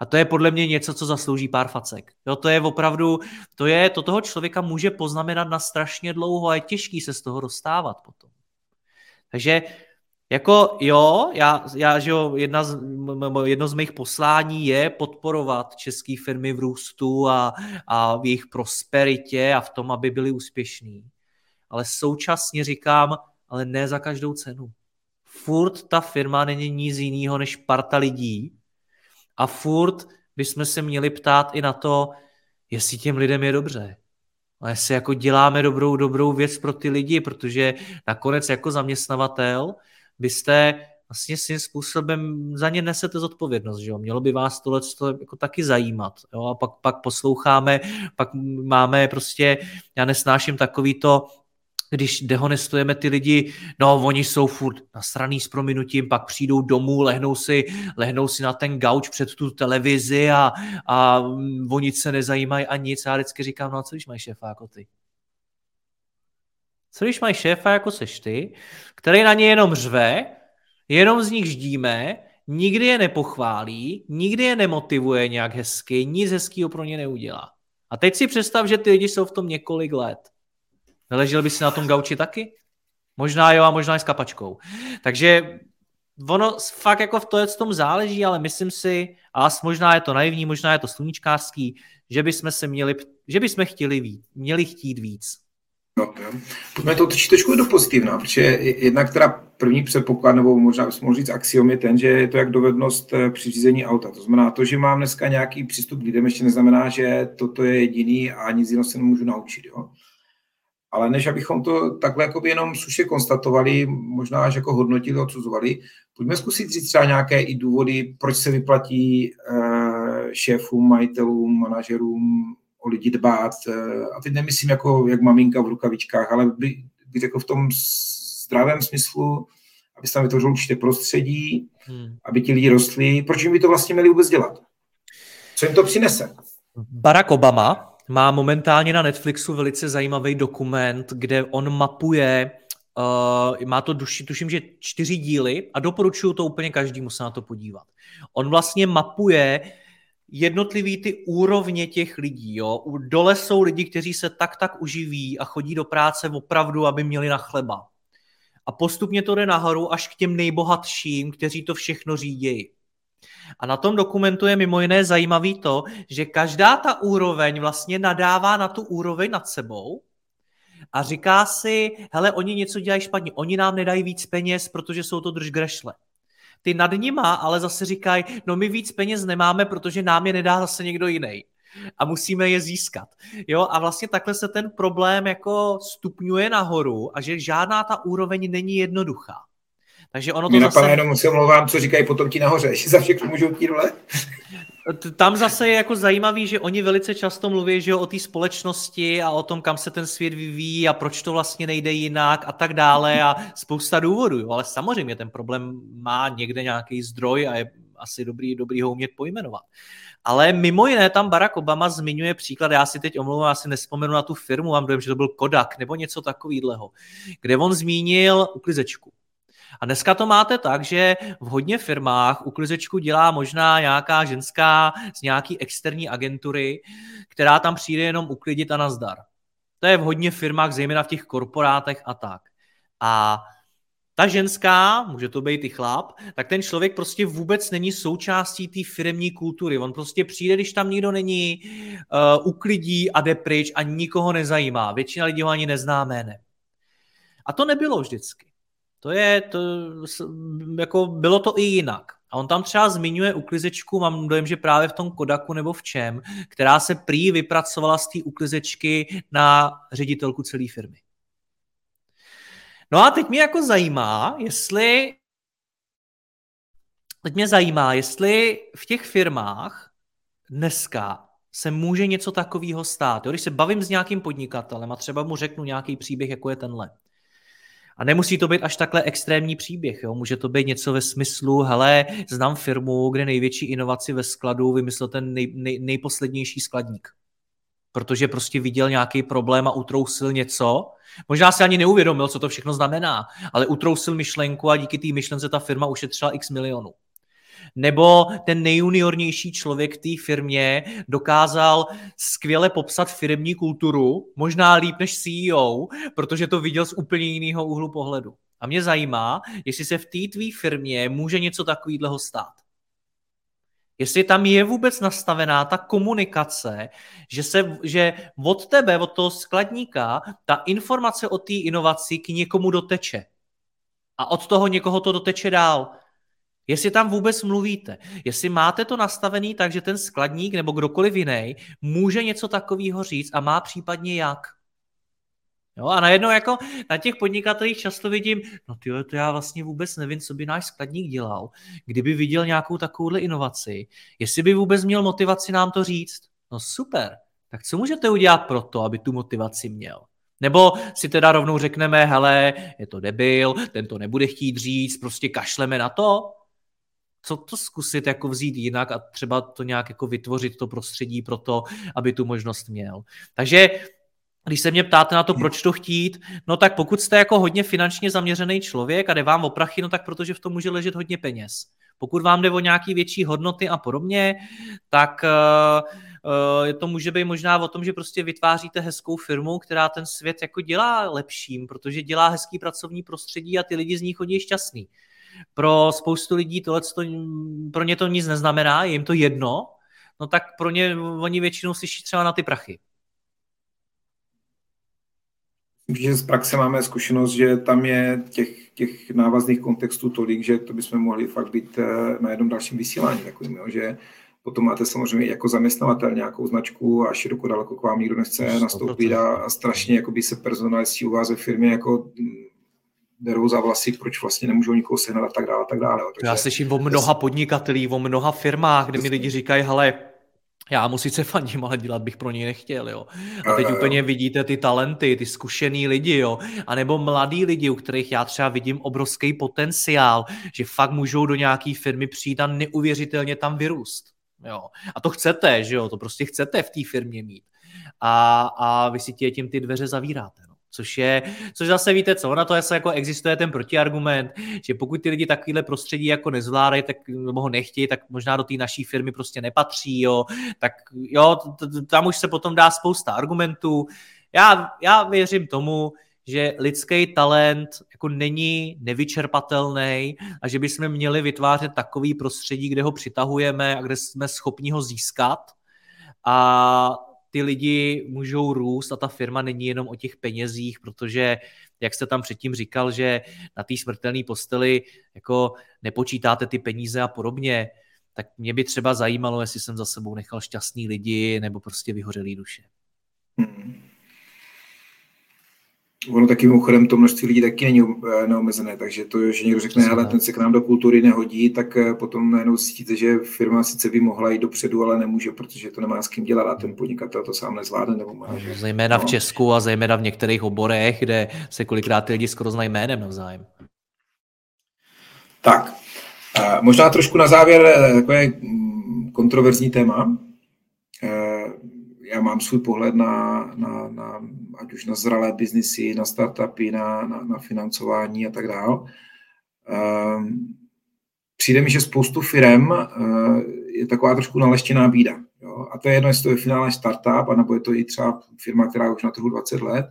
A to je podle mě něco, co zaslouží pár facek. Jo, to je opravdu, to je, to toho člověka může poznamenat na strašně dlouho a je těžký se z toho dostávat potom. Takže jako jo, já, já že jo, jedna z, jedno z mých poslání je podporovat české firmy v růstu a, a v jejich prosperitě a v tom, aby byly úspěšní. Ale současně říkám, ale ne za každou cenu. Furt ta firma není nic jiného než parta lidí a furt bychom se měli ptát i na to, jestli těm lidem je dobře ale jestli jako děláme dobrou, dobrou věc pro ty lidi, protože nakonec jako zaměstnavatel byste vlastně svým způsobem za ně nesete zodpovědnost, že jo? Mělo by vás tohle jako taky zajímat, jo? A pak, pak posloucháme, pak máme prostě, já nesnáším takový to, když dehonestujeme ty lidi, no oni jsou furt nasraný s prominutím, pak přijdou domů, lehnou si, lehnou si na ten gauč před tu televizi a, a o nic se nezajímají a nic. Já vždycky říkám, no a co když mají šéfa jako ty? Co když mají šéfa jako seš ty, který na ně jenom řve, jenom z nich ždíme, nikdy je nepochválí, nikdy je nemotivuje nějak hezky, nic hezkého pro ně neudělá. A teď si představ, že ty lidi jsou v tom několik let. Neležel by si na tom gauči taky? Možná jo a možná i s kapačkou. Takže ono fakt jako v to tom záleží, ale myslím si, a možná je to naivní, možná je to sluníčkářský, že bychom se měli, že bychom chtěli víc, měli chtít víc. No. Pojďme to točit trošku do pozitivna, protože jednak teda první předpoklad, nebo možná bychom mohli říct axiom je ten, že je to jak dovednost eh, při řízení auta. To znamená, to, že mám dneska nějaký přístup k lidem, ještě neznamená, že toto je jediný a nic jiného se nemůžu naučit. Jo? Ale než abychom to takhle jakoby jenom suše konstatovali, možná až jako hodnotili, odsuzovali, pojďme zkusit říct třeba nějaké i důvody, proč se vyplatí uh, šéfům, majitelům, manažerům o lidi dbát. Uh, a teď nemyslím jako jak maminka v rukavičkách, ale by, by řekl v tom zdravém smyslu, aby se tam vytvořilo určité prostředí, hmm. aby ti lidi rostli. Proč by to vlastně měli vůbec dělat? Co jim to přinese? Barack Obama má momentálně na Netflixu velice zajímavý dokument, kde on mapuje, uh, má to duši, tuším, že čtyři díly a doporučuju to úplně každému se na to podívat. On vlastně mapuje jednotlivý ty úrovně těch lidí. Jo? Dole jsou lidi, kteří se tak tak uživí a chodí do práce opravdu, aby měli na chleba. A postupně to jde nahoru až k těm nejbohatším, kteří to všechno řídí. A na tom dokumentu je mimo jiné zajímavý to, že každá ta úroveň vlastně nadává na tu úroveň nad sebou a říká si, hele, oni něco dělají špatně, oni nám nedají víc peněz, protože jsou to držgrešle. Ty nad nima ale zase říkají, no my víc peněz nemáme, protože nám je nedá zase někdo jiný a musíme je získat. Jo, a vlastně takhle se ten problém jako stupňuje nahoru a že žádná ta úroveň není jednoduchá. Takže ono to Mě zase... jenom se omlouvám, co říkají potom ti nahoře, že za všechno můžou ti dole. Tam zase je jako zajímavý, že oni velice často mluví že o té společnosti a o tom, kam se ten svět vyvíjí a proč to vlastně nejde jinak a tak dále a spousta důvodů. Jo. Ale samozřejmě ten problém má někde nějaký zdroj a je asi dobrý, dobrý ho umět pojmenovat. Ale mimo jiné tam Barack Obama zmiňuje příklad, já si teď omlouvám, asi nespomenu na tu firmu, mám dojem, že to byl Kodak nebo něco takového, kde on zmínil uklizečku. A dneska to máte tak, že v hodně firmách uklizečku dělá možná nějaká ženská z nějaký externí agentury, která tam přijde jenom uklidit a nazdar. To je v hodně firmách, zejména v těch korporátech a tak. A ta ženská, může to být i chlap, tak ten člověk prostě vůbec není součástí té firmní kultury. On prostě přijde, když tam nikdo není, uh, uklidí a jde pryč a nikoho nezajímá. Většina lidí ho ani nezná jménem. A to nebylo vždycky. To je, to, jako bylo to i jinak. A on tam třeba zmiňuje uklizečku, mám dojem, že právě v tom Kodaku nebo v čem, která se prý vypracovala z té uklizečky na ředitelku celé firmy. No a teď mě jako zajímá, jestli teď mě zajímá, jestli v těch firmách dneska se může něco takového stát. Jo? Když se bavím s nějakým podnikatelem a třeba mu řeknu nějaký příběh, jako je tenhle, a nemusí to být až takhle extrémní příběh. Jo? Může to být něco ve smyslu, hele, znám firmu, kde největší inovaci ve skladu vymyslel ten nej, nej, nejposlednější skladník. Protože prostě viděl nějaký problém a utrousil něco. Možná si ani neuvědomil, co to všechno znamená, ale utrousil myšlenku a díky té myšlence ta firma ušetřila x milionů nebo ten nejjuniornější člověk té firmě dokázal skvěle popsat firmní kulturu, možná líp než CEO, protože to viděl z úplně jiného úhlu pohledu. A mě zajímá, jestli se v té tvý firmě může něco takového stát. Jestli tam je vůbec nastavená ta komunikace, že, se, že od tebe, od toho skladníka, ta informace o té inovaci k někomu doteče. A od toho někoho to doteče dál. Jestli tam vůbec mluvíte, jestli máte to nastavený tak, že ten skladník nebo kdokoliv jiný může něco takového říct a má případně jak. Jo, a najednou jako na těch podnikatelích často vidím, no ty to já vlastně vůbec nevím, co by náš skladník dělal, kdyby viděl nějakou takovouhle inovaci, jestli by vůbec měl motivaci nám to říct. No super, tak co můžete udělat pro to, aby tu motivaci měl? Nebo si teda rovnou řekneme, hele, je to debil, ten to nebude chtít říct, prostě kašleme na to? Co to zkusit jako vzít jinak a třeba to nějak jako vytvořit to prostředí pro to, aby tu možnost měl. Takže když se mě ptáte na to, proč to chtít, no tak pokud jste jako hodně finančně zaměřený člověk a jde vám o prachy, no tak protože v tom může ležet hodně peněz. Pokud vám jde o nějaký větší hodnoty a podobně, tak uh, to může být možná o tom, že prostě vytváříte hezkou firmu, která ten svět jako dělá lepším, protože dělá hezký pracovní prostředí a ty lidi z ní chodí šťastný. Pro spoustu lidí tohle pro ně to nic neznamená, je jim to jedno, no tak pro ně oni většinou slyší třeba na ty prachy. Myslím, že z praxe máme zkušenost, že tam je těch, těch návazných kontextů tolik, že to bychom mohli fakt být eh, na jednom dalším vysílání takovým, jo, že potom máte samozřejmě jako zaměstnavatel nějakou značku a široko daleko k vám nikdo nechce nastoupit a, a strašně jakoby se personalisti u vás ve firmě jako berou za vlasy, proč vlastně nemůžou nikoho sehnat a tak dále. A tak dále. Takže já slyším o mnoha podnikatelích, o mnoha firmách, kde mi lidi říkají, hele, já mu sice fandím, ale dělat bych pro něj nechtěl, jo. A teď a, úplně jo. vidíte ty talenty, ty zkušený lidi, jo. A nebo mladí lidi, u kterých já třeba vidím obrovský potenciál, že fakt můžou do nějaké firmy přijít a neuvěřitelně tam vyrůst. Jo. A to chcete, že jo, to prostě chcete v té firmě mít. A, a vy si tím ty dveře zavíráte. No. Což je, což zase víte co, na to zase jako existuje ten protiargument, že pokud ty lidi takovýhle prostředí jako nezvládají, tak ho nechtějí, tak možná do té naší firmy prostě nepatří, jo, tak jo, tam už se potom dá spousta argumentů. Já, já věřím tomu, že lidský talent jako není nevyčerpatelný a že bychom měli vytvářet takový prostředí, kde ho přitahujeme a kde jsme schopni ho získat a ty lidi můžou růst a ta firma není jenom o těch penězích, protože jak jste tam předtím říkal, že na té smrtelné posteli jako nepočítáte ty peníze a podobně, tak mě by třeba zajímalo, jestli jsem za sebou nechal šťastný lidi nebo prostě vyhořelý duše. Hmm. Ono taky mimochodem to množství lidí taky není eh, neomezené, takže to, že někdo řekne, ale ten se k nám do kultury nehodí, tak eh, potom najednou zjistíte, že firma sice by mohla jít dopředu, ale nemůže, protože to nemá s kým dělat a ten podnikatel to sám nezvládne. Nebo má, že... Zejména no. v Česku a zejména v některých oborech, kde se kolikrát ty lidi skoro znají jménem navzájem. Tak, možná trošku na závěr eh, takové mm, kontroverzní téma já mám svůj pohled na, na, na ať už na zralé biznisy, na startupy, na, na, na financování a tak dále. Um, přijde mi, že spoustu firm uh, je taková trošku naleštěná bída. Jo? A to je jedno, jestli to je finálně startup, anebo je to i třeba firma, která už na trhu 20 let.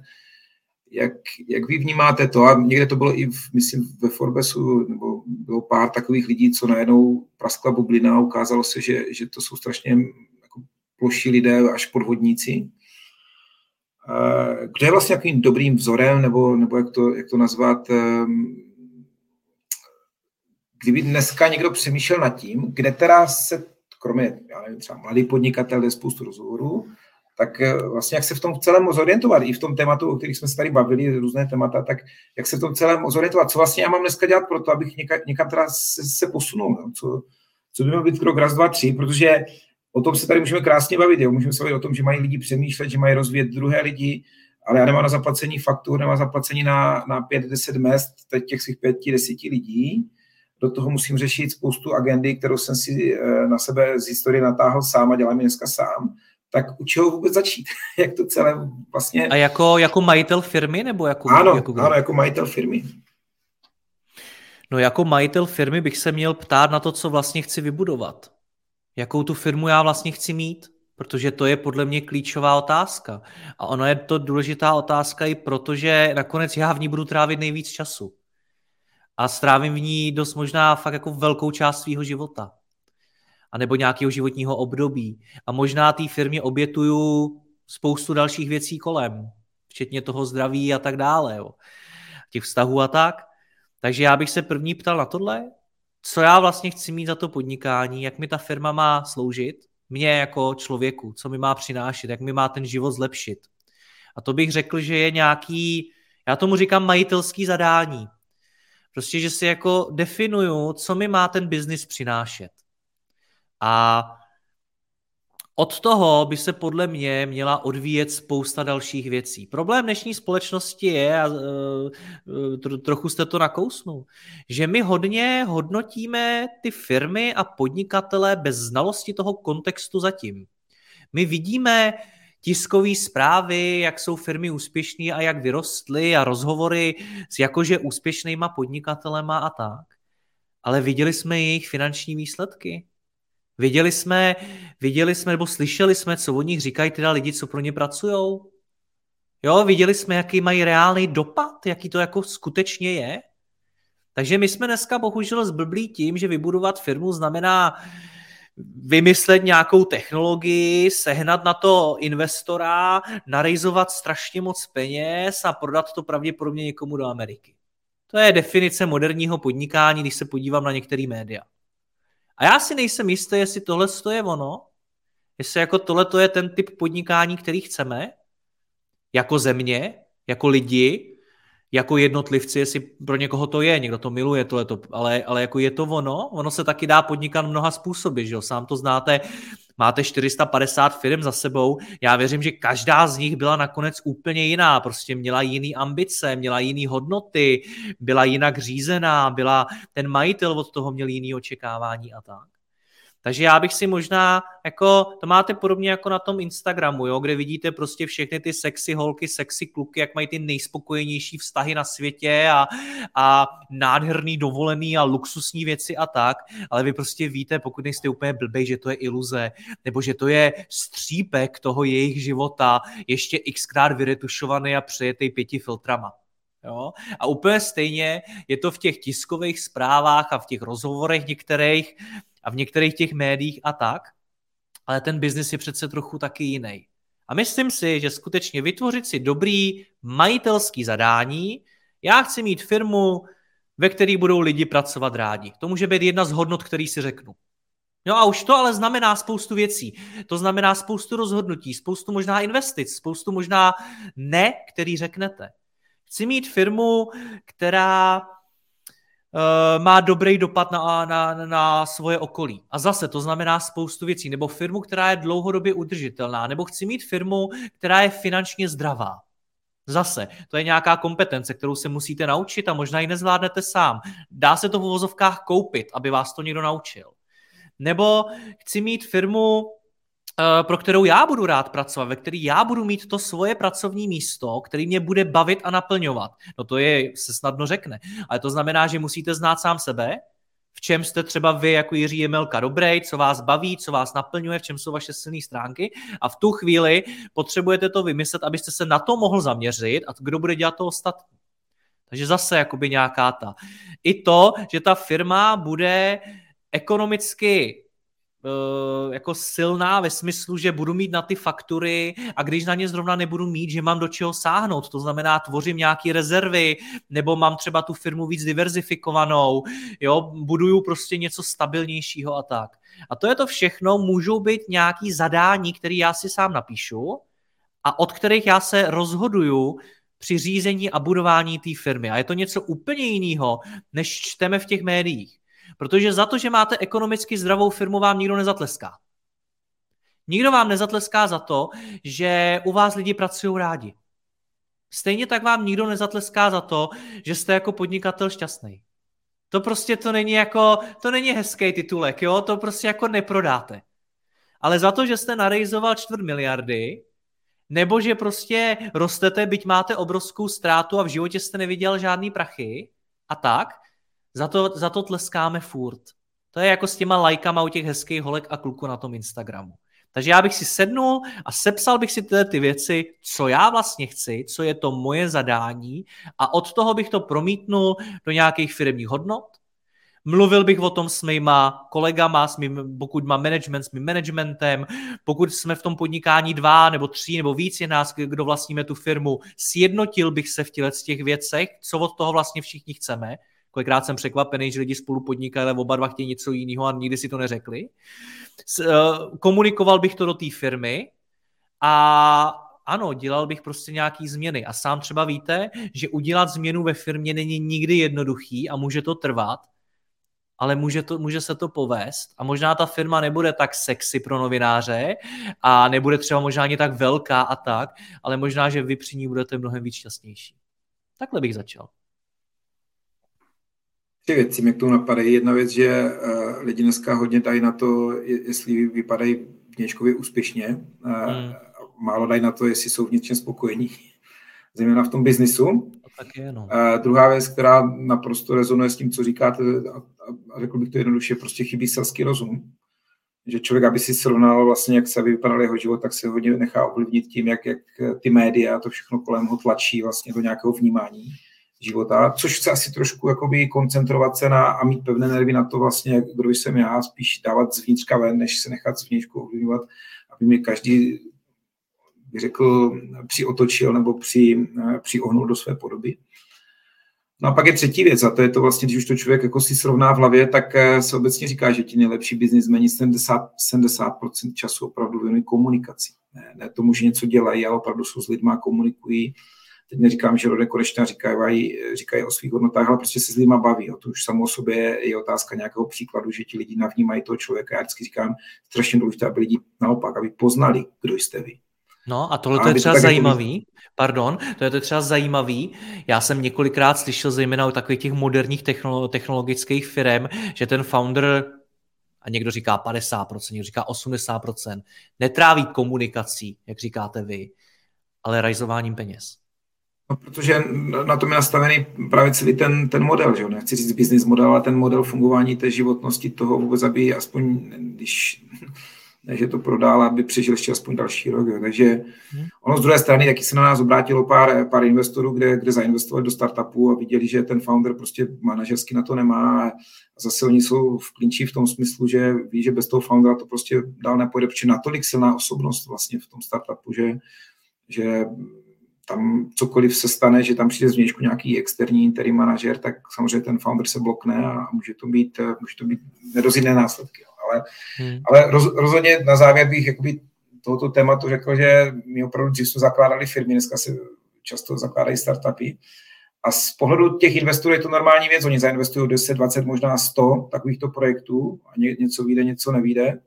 Jak, jak vy vnímáte to? A někde to bylo i, v, myslím, ve Forbesu, nebo bylo pár takových lidí, co najednou praskla bublina ukázalo se, že, že to jsou strašně ploší lidé až podvodníci. Kdo je vlastně jakým dobrým vzorem, nebo, nebo jak, to, jak to nazvat, ehm, kdyby dneska někdo přemýšlel nad tím, kde teda se, kromě, já nevím, třeba mladý podnikatel, je spoustu rozhovorů, tak eh, vlastně jak se v tom celém zorientovat, i v tom tématu, o kterých jsme se tady bavili, různé témata, tak jak se v tom celém zorientovat, co vlastně já mám dneska dělat pro to, abych někam, někam teda se, se posunul, no? co, co by měl být krok raz, dva, tři, protože o tom se tady můžeme krásně bavit. Jo. Můžeme se bavit o tom, že mají lidi přemýšlet, že mají rozvíjet druhé lidi, ale já nemám na zaplacení faktur, nemám zaplacení na, na 5-10 mest teď těch svých 5-10 lidí. Do toho musím řešit spoustu agendy, kterou jsem si eh, na sebe z historie natáhl sám a dělám ji dneska sám. Tak u čeho vůbec začít? Jak to celé vlastně... A jako, jako majitel firmy nebo jako... Ano, jako ano, jako majitel firmy. No jako majitel firmy bych se měl ptát na to, co vlastně chci vybudovat jakou tu firmu já vlastně chci mít, protože to je podle mě klíčová otázka. A ono je to důležitá otázka i protože nakonec já v ní budu trávit nejvíc času. A strávím v ní dost možná fakt jako velkou část svého života. A nebo nějakého životního období. A možná té firmě obětuju spoustu dalších věcí kolem, včetně toho zdraví a tak dále. Jo. Těch vztahů a tak. Takže já bych se první ptal na tohle, co já vlastně chci mít za to podnikání, jak mi ta firma má sloužit, mě jako člověku, co mi má přinášet, jak mi má ten život zlepšit. A to bych řekl, že je nějaký, já tomu říkám majitelský zadání. Prostě, že si jako definuju, co mi má ten biznis přinášet. A od toho by se podle mě měla odvíjet spousta dalších věcí. Problém dnešní společnosti je, a e, trochu jste to nakousnul, že my hodně hodnotíme ty firmy a podnikatele bez znalosti toho kontextu zatím. My vidíme tiskové zprávy, jak jsou firmy úspěšné a jak vyrostly a rozhovory s jakože úspěšnýma podnikatelema a tak. Ale viděli jsme jejich finanční výsledky. Viděli jsme, viděli jsme nebo slyšeli jsme, co o nich říkají teda lidi, co pro ně pracují. Jo, viděli jsme, jaký mají reálný dopad, jaký to jako skutečně je. Takže my jsme dneska bohužel zblblí tím, že vybudovat firmu znamená vymyslet nějakou technologii, sehnat na to investora, narejzovat strašně moc peněz a prodat to pravděpodobně někomu do Ameriky. To je definice moderního podnikání, když se podívám na některé média. A já si nejsem jistý, jestli tohle je ono, jestli jako tohle je ten typ podnikání, který chceme, jako země, jako lidi, jako jednotlivci, jestli pro někoho to je, někdo to miluje, tohleto, ale, ale jako je to ono, ono se taky dá podnikat mnoha způsoby, že jo, sám to znáte, máte 450 firm za sebou, já věřím, že každá z nich byla nakonec úplně jiná, prostě měla jiný ambice, měla jiný hodnoty, byla jinak řízená, byla, ten majitel od toho měl jiný očekávání a tak. Takže já bych si možná, jako, to máte podobně jako na tom Instagramu, jo, kde vidíte prostě všechny ty sexy holky, sexy kluky, jak mají ty nejspokojenější vztahy na světě a, a nádherný dovolený a luxusní věci a tak, ale vy prostě víte, pokud nejste úplně blbej, že to je iluze, nebo že to je střípek toho jejich života, ještě xkrát vyretušovaný a přejetý pěti filtrama. Jo? A úplně stejně je to v těch tiskových zprávách a v těch rozhovorech některých a v některých těch médiích a tak, ale ten biznis je přece trochu taky jiný. A myslím si, že skutečně vytvořit si dobrý majitelský zadání, já chci mít firmu, ve které budou lidi pracovat rádi. To může být jedna z hodnot, který si řeknu. No a už to ale znamená spoustu věcí. To znamená spoustu rozhodnutí, spoustu možná investic, spoustu možná ne, který řeknete. Chci mít firmu, která má dobrý dopad na, na, na svoje okolí. A zase to znamená spoustu věcí. Nebo firmu, která je dlouhodobě udržitelná. Nebo chci mít firmu, která je finančně zdravá. Zase, to je nějaká kompetence, kterou se musíte naučit a možná ji nezvládnete sám. Dá se to v uvozovkách koupit, aby vás to někdo naučil. Nebo chci mít firmu, eh, pro kterou já budu rád pracovat, ve který já budu mít to svoje pracovní místo, který mě bude bavit a naplňovat. No to je, se snadno řekne. Ale to znamená, že musíte znát sám sebe, v čem jste třeba vy jako Jiří Jemelka dobrý, co vás baví, co vás naplňuje, v čem jsou vaše silné stránky a v tu chvíli potřebujete to vymyslet, abyste se na to mohl zaměřit a kdo bude dělat to ostatní. Takže zase jakoby nějaká ta. I to, že ta firma bude ekonomicky jako silná ve smyslu, že budu mít na ty faktury a když na ně zrovna nebudu mít, že mám do čeho sáhnout, to znamená tvořím nějaké rezervy nebo mám třeba tu firmu víc diverzifikovanou, jo, buduju prostě něco stabilnějšího a tak. A to je to všechno, můžou být nějaký zadání, který já si sám napíšu a od kterých já se rozhoduju při řízení a budování té firmy. A je to něco úplně jiného, než čteme v těch médiích. Protože za to, že máte ekonomicky zdravou firmu, vám nikdo nezatleská. Nikdo vám nezatleská za to, že u vás lidi pracují rádi. Stejně tak vám nikdo nezatleská za to, že jste jako podnikatel šťastný. To prostě to není jako, to není hezký titulek, jo, to prostě jako neprodáte. Ale za to, že jste narejzoval čtvrt miliardy, nebo že prostě rostete, byť máte obrovskou ztrátu a v životě jste neviděl žádný prachy a tak, za to, za to tleskáme furt. To je jako s těma lajkama u těch hezkých holek a kluků na tom Instagramu. Takže já bych si sednul a sepsal bych si tyhle ty věci, co já vlastně chci, co je to moje zadání a od toho bych to promítnul do nějakých firmních hodnot. Mluvil bych o tom s mýma kolegama, s mým, pokud mám management, s mým managementem, pokud jsme v tom podnikání dva nebo tři nebo víc je nás, kdo vlastníme tu firmu, sjednotil bych se v těch věcech, co od toho vlastně všichni chceme Kolikrát jsem překvapený, že lidi spolu podnikají, ale oba dva chtějí něco jiného a nikdy si to neřekli. Eh, komunikoval bych to do té firmy a ano, dělal bych prostě nějaký změny. A sám třeba víte, že udělat změnu ve firmě není nikdy jednoduchý a může to trvat, ale může, to, může se to povést a možná ta firma nebude tak sexy pro novináře a nebude třeba možná ani tak velká a tak, ale možná, že vy při ní budete mnohem víc šťastnější. Takhle bych začal. Tři věci mě k tomu napadají. Jedna věc, že uh, lidi dneska hodně dají na to, jestli vypadají něčkově úspěšně. Uh, hmm. Málo dají na to, jestli jsou v něčem spokojení, zejména v tom biznisu. Tak je, no. uh, druhá věc, která naprosto rezonuje s tím, co říkáte, a, a řekl bych to jednoduše, prostě chybí selský rozum. Že člověk, aby si srovnal vlastně, jak se vypadal jeho život, tak se hodně nechá ovlivnit tím, jak, jak ty média, to všechno kolem ho tlačí vlastně do nějakého vnímání života, což chce asi trošku jakoby koncentrovat se na a mít pevné nervy na to vlastně, kdo jsem já, spíš dávat zvnitřka ven, než se nechat zvnitřku ovlivňovat, aby mi každý řekl, přiotočil nebo při, přiohnul do své podoby. No a pak je třetí věc, a to je to vlastně, když už to člověk jako si srovná v hlavě, tak eh, se obecně říká, že ti nejlepší biznismeni 70%, 70% času opravdu věnují komunikaci. Ne, ne tomu, že něco dělají, ale opravdu jsou s lidmi komunikují teď neříkám, že rodé konečná říkají, říkají o svých hodnotách, ale prostě se s lidma baví. Jo. To už samo o sobě je otázka nějakého příkladu, že ti lidi navnímají toho člověka. Já vždycky říkám, strašně důležité, aby lidi naopak, aby poznali, kdo jste vy. No a tohle to je třeba to zajímavý, jako... pardon, to je to třeba zajímavý. Já jsem několikrát slyšel zejména o takových těch moderních technolo- technologických firm, že ten founder a někdo říká 50%, někdo říká 80%, netráví komunikací, jak říkáte vy, ale rajzováním peněz. No, protože na tom je nastavený právě celý ten, ten model, že jo? nechci říct business model, ale ten model fungování té životnosti toho vůbec, aby aspoň, když že to prodal, aby přežil ještě aspoň další rok. Jo. Takže hmm. ono z druhé strany, taky se na nás obrátilo pár, pár investorů, kde, kde zainvestovali do startupu a viděli, že ten founder prostě manažersky na to nemá a zase oni jsou v klinči v tom smyslu, že ví, že bez toho foundera to prostě dál nepojde, protože natolik silná osobnost vlastně v tom startupu, že, že tam cokoliv se stane, že tam přijde zvnějšku nějaký externí interim manažer, tak samozřejmě ten founder se blokne a může to být, může to být nedozidné následky. Ale, hmm. ale roz, rozhodně na závěr bych jakoby tohoto tématu řekl, že my opravdu dřív jsme zakládali firmy, dneska se často zakládají startupy. A z pohledu těch investorů je to normální věc, oni zainvestují 10, 20, možná 100 takovýchto projektů a ně, něco vyjde, něco nevíde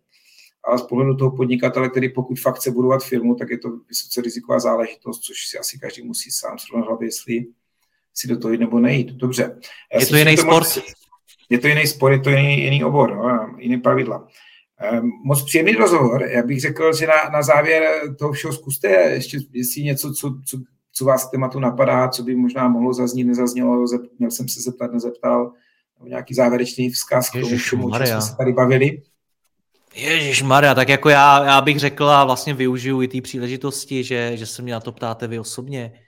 ale z pohledu toho podnikatele, který pokud fakt chce budovat firmu, tak je to vysoce riziková záležitost, což si asi každý musí sám srovnat hlavě, jestli si do toho jít nebo nejít. Dobře. Já je to jiný sport? je to jiný sport, je to jiný, jiný obor, no, jiný pravidla. Um, moc příjemný rozhovor. Já bych řekl, že na, na závěr toho všeho zkuste ještě, jestli něco, co, co, co vás k tématu napadá, co by možná mohlo zaznít, nezaznělo, zep, měl jsem se zeptat, nezeptal, nebo nějaký závěrečný vzkaz k tomu, čemu jsme se tady bavili. Ježíš Maria, tak jako já, já bych řekl a vlastně využiju i té příležitosti, že, že se mě na to ptáte vy osobně.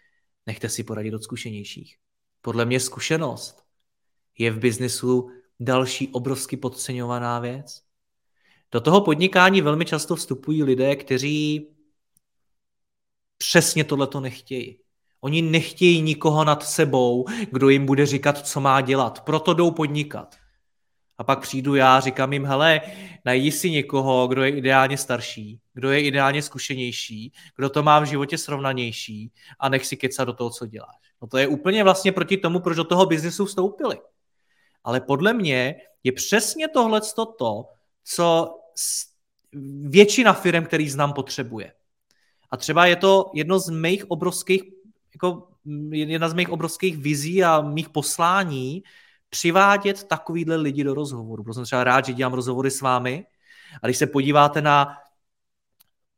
Nechte si poradit od zkušenějších. Podle mě zkušenost je v biznesu další obrovsky podceňovaná věc. Do toho podnikání velmi často vstupují lidé, kteří přesně tohleto nechtějí. Oni nechtějí nikoho nad sebou, kdo jim bude říkat, co má dělat. Proto jdou podnikat. A pak přijdu já, říkám jim, hele, najdi si někoho, kdo je ideálně starší, kdo je ideálně zkušenější, kdo to má v životě srovnanější a nech si kecat do toho, co děláš. No to je úplně vlastně proti tomu, proč do toho biznesu vstoupili. Ale podle mě je přesně tohle to, co většina firm, který znám, potřebuje. A třeba je to jedno z mých obrovských, jako jedna z mých obrovských vizí a mých poslání, přivádět takovýhle lidi do rozhovoru. Protože jsem třeba rád, že dělám rozhovory s vámi. A když se podíváte na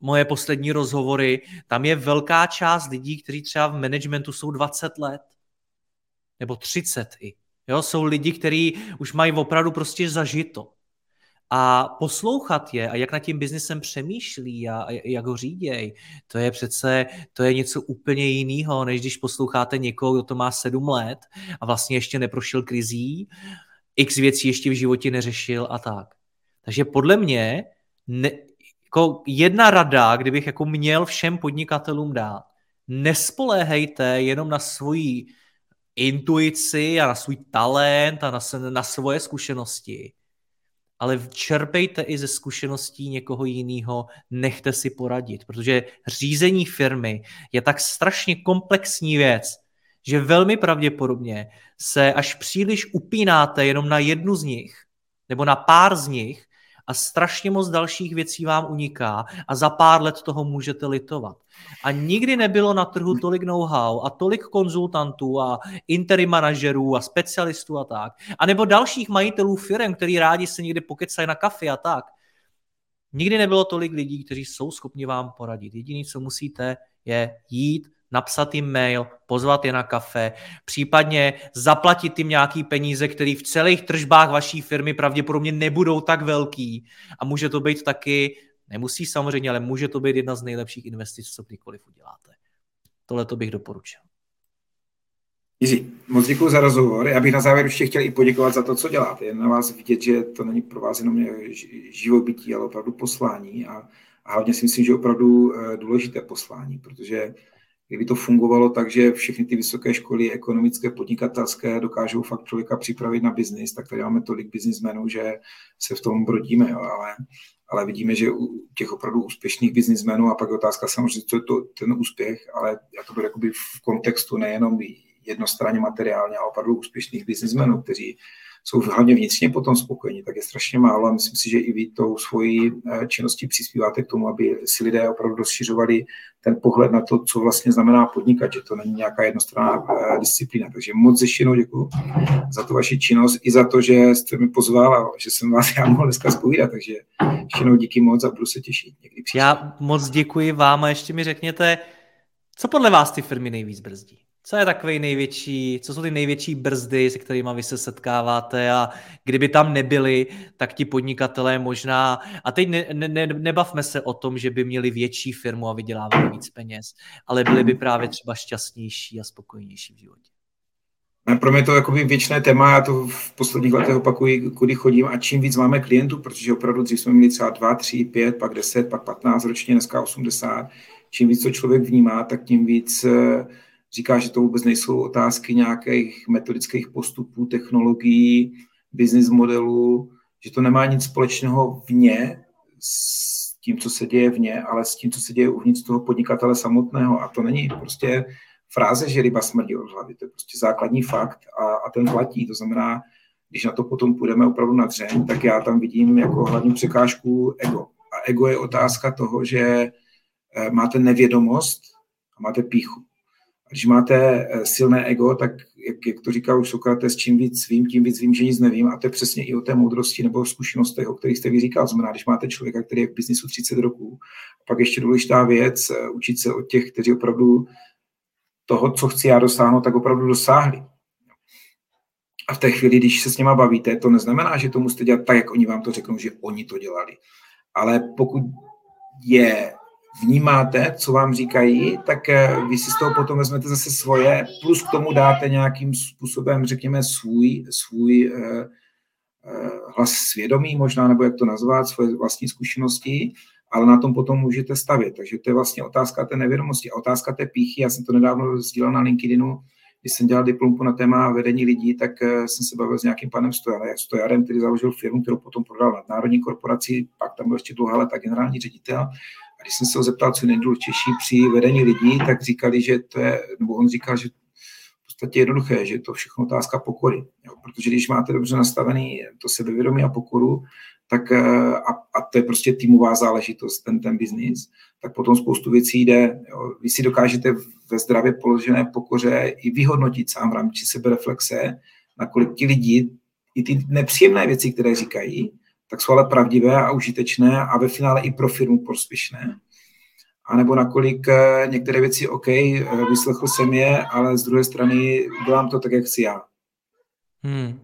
moje poslední rozhovory, tam je velká část lidí, kteří třeba v managementu jsou 20 let. Nebo 30 i. Jo, jsou lidi, kteří už mají opravdu prostě zažito a poslouchat je a jak nad tím biznesem přemýšlí a, a jak ho řídějí, to je přece, to je něco úplně jiného, než když posloucháte někoho, kdo to má sedm let a vlastně ještě neprošel krizí, x věcí ještě v životě neřešil a tak. Takže podle mě ne, jako jedna rada, kdybych jako měl všem podnikatelům dát, nespoléhejte jenom na svoji intuici a na svůj talent a na, na svoje zkušenosti, ale čerpejte i ze zkušeností někoho jiného, nechte si poradit, protože řízení firmy je tak strašně komplexní věc, že velmi pravděpodobně se až příliš upínáte jenom na jednu z nich, nebo na pár z nich a strašně moc dalších věcí vám uniká a za pár let toho můžete litovat. A nikdy nebylo na trhu tolik know-how a tolik konzultantů a interim manažerů a specialistů a tak. A nebo dalších majitelů firm, který rádi se někde pokecají na kafe a tak. Nikdy nebylo tolik lidí, kteří jsou schopni vám poradit. Jediné, co musíte, je jít napsat jim mail, pozvat je na kafe, případně zaplatit jim nějaký peníze, které v celých tržbách vaší firmy pravděpodobně nebudou tak velký a může to být taky, nemusí samozřejmě, ale může to být jedna z nejlepších investic, co kdykoliv uděláte. Tohle to bych doporučil. Jiří, moc děkuji za rozhovor. Já bych na závěr ještě chtěl i poděkovat za to, co děláte. Je na vás vidět, že to není pro vás jenom živobytí, ale opravdu poslání a, a hlavně si myslím, že opravdu eh, důležité poslání, protože kdyby to fungovalo tak, že všechny ty vysoké školy ekonomické, podnikatelské dokážou fakt člověka připravit na biznis, tak tady máme tolik biznismenů, že se v tom brodíme, jo, ale, ale vidíme, že u těch opravdu úspěšných biznismenů a pak je otázka samozřejmě, co je to ten úspěch, ale já to beru v kontextu nejenom jednostranně materiálně, ale opravdu úspěšných biznismenů, kteří jsou hlavně vnitřně potom spokojení, tak je strašně málo a myslím si, že i vy tou svojí eh, činností přispíváte k tomu, aby si lidé opravdu rozšiřovali ten pohled na to, co vlastně znamená podnikat, že to není nějaká jednostranná eh, disciplína. Takže moc ještě jednou děkuji za tu vaši činnost i za to, že jste mi pozval a že jsem vás já mohl dneska zpovídat, takže ještě jednou díky moc a budu se těšit někdy příště. Já moc děkuji vám a ještě mi řekněte, co podle vás ty firmy nejvíc brzdí? Co je takový největší, co jsou ty největší brzdy, se kterými vy se setkáváte a kdyby tam nebyli, tak ti podnikatelé možná, a teď ne, ne, nebavme se o tom, že by měli větší firmu a vydělávali víc peněz, ale byli by právě třeba šťastnější a spokojenější v životě. Pro mě to je věčné téma, já to v posledních letech opakuji, kudy chodím a čím víc máme klientů, protože opravdu dřív jsme měli třeba 2, 3, 5, pak 10, pak 15 ročně, dneska 80. Čím víc to člověk vnímá, tak tím víc eh, říká, že to vůbec nejsou otázky nějakých metodických postupů, technologií, business modelů, že to nemá nic společného vně s tím, co se děje vně, ale s tím, co se děje uvnitř toho podnikatele samotného. A to není prostě fráze, že ryba smrdí od hlavy. To je prostě základní fakt a, a ten platí. To znamená, když na to potom půjdeme opravdu na dřeň, tak já tam vidím jako hlavní překážku ego. A ego je otázka toho, že eh, máte nevědomost a máte píchu. Když máte eh, silné ego, tak jak, jak to říkal už Sokrates, čím víc vím, tím víc vím, že nic nevím. A to je přesně i o té moudrosti nebo zkušenostech, o kterých jste vy říkal. Znamená, když máte člověka, který je v biznisu 30 roků, pak ještě důležitá věc, eh, učit se od těch, kteří opravdu toho, co chci já dosáhnout, tak opravdu dosáhli. A v té chvíli, když se s něma bavíte, to neznamená, že to musíte dělat tak, jak oni vám to řeknou, že oni to dělali. Ale pokud je vnímáte, co vám říkají, tak eh, vy si z toho potom vezmete zase svoje, plus k tomu dáte nějakým způsobem, řekněme, svůj, svůj uh, uh, hlas svědomí možná, nebo jak to nazvat, svoje vlastní zkušenosti ale na tom potom můžete stavět. Takže to je vlastně otázka té nevědomosti a otázka té píchy. Já jsem to nedávno sdílel na LinkedInu, když jsem dělal diplomku na téma vedení lidí, tak eh, jsem se bavil s nějakým panem Stojarem, který založil firmu, kterou potom prodal na národní korporaci, pak tam byl ještě dlouhá leta generální ředitel. A když jsem se ho zeptal, co je nejdůležitější při vedení lidí, tak říkali, že to je, nebo on říkal, že v podstatě jednoduché, že je to všechno otázka pokory. Jo? Protože když máte dobře nastavený to sebevědomí a pokoru, tak eh, a, a to je prostě týmová záležitost, ten, ten biznis, tak potom spoustu věcí jde. Jo. Vy si dokážete ve zdravě položené pokoře i vyhodnotit sám v rámci sebereflexe, nakolik ti lidi, i ty nepříjemné věci, které říkají, tak jsou ale pravdivé a užitečné a ve finále i pro firmu prospěšné. A nebo nakolik eh, některé věci, OK, eh, vyslechl jsem je, ale z druhé strany dělám to tak, jak chci já. Hmm.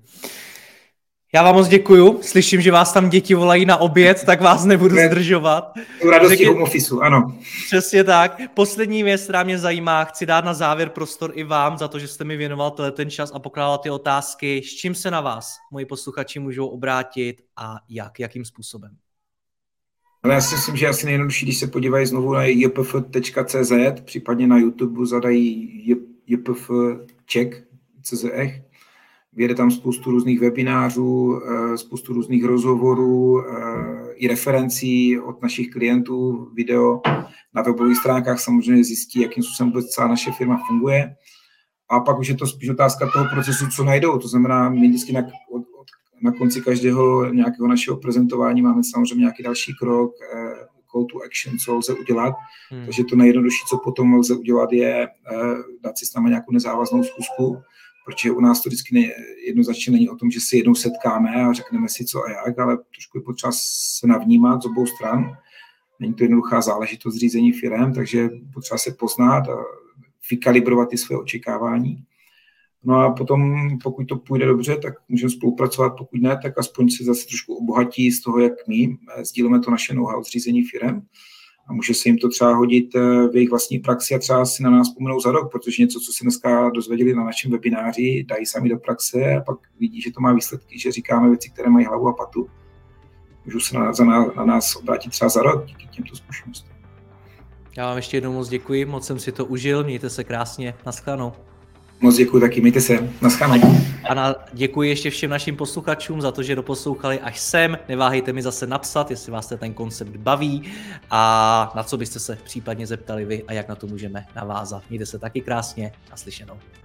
Já vám moc děkuju. Slyším, že vás tam děti volají na oběd, tak vás nebudu zdržovat. U radosti Řeky... home office, ano. Přesně tak. Poslední věc, která mě zajímá, chci dát na závěr prostor i vám za to, že jste mi věnoval ten čas a pokládal ty otázky. S čím se na vás moji posluchači můžou obrátit a jak, jakým způsobem? Ale já si myslím, že asi nejjednodušší, když se podívají znovu na jpf.cz, případně na YouTube zadají jpf.czech.cz Vyjede tam spoustu různých webinářů, eh, spoustu různých rozhovorů eh, i referencí od našich klientů, video na webových stránkách samozřejmě zjistí, jakým způsobem vůbec celá naše firma funguje. A pak už je to spíš otázka toho procesu, co najdou. To znamená, my vždycky na, od, od, na konci každého nějakého našeho prezentování máme samozřejmě nějaký další krok, eh, call to action, co lze udělat. Hmm. Takže to nejjednodušší, co potom lze udělat, je dát si s námi nějakou nezávaznou zkusku, protože u nás to vždycky ne, jednoznačně není o tom, že si jednou setkáme a řekneme si co a jak, ale trošku je potřeba se navnímat z obou stran. Není to jednoduchá záležitost řízení firm, takže potřeba se poznat a vykalibrovat ty své očekávání. No a potom, pokud to půjde dobře, tak můžeme spolupracovat, pokud ne, tak aspoň se zase trošku obohatí z toho, jak my sdílíme to naše know-how zřízení firm a může se jim to třeba hodit eh, v jejich vlastní praxi a třeba si na nás vzpomenou za rok, protože něco, co si dneska dozvěděli na našem webináři, dají sami do praxe a pak vidí, že to má výsledky, že říkáme věci, které mají hlavu a patu. Můžu se na, na, na nás obrátit třeba za rok díky těmto zkušenostem. Já vám ještě jednou moc děkuji, moc jsem si to užil, mějte se krásně, naschledanou. Moc děkuji taky, mějte se. Naschledanou. A na, děkuji ještě všem našim posluchačům za to, že doposlouchali až sem. Neváhejte mi zase napsat, jestli vás ten koncept baví a na co byste se případně zeptali vy a jak na to můžeme navázat. Mějte se taky krásně a slyšenou.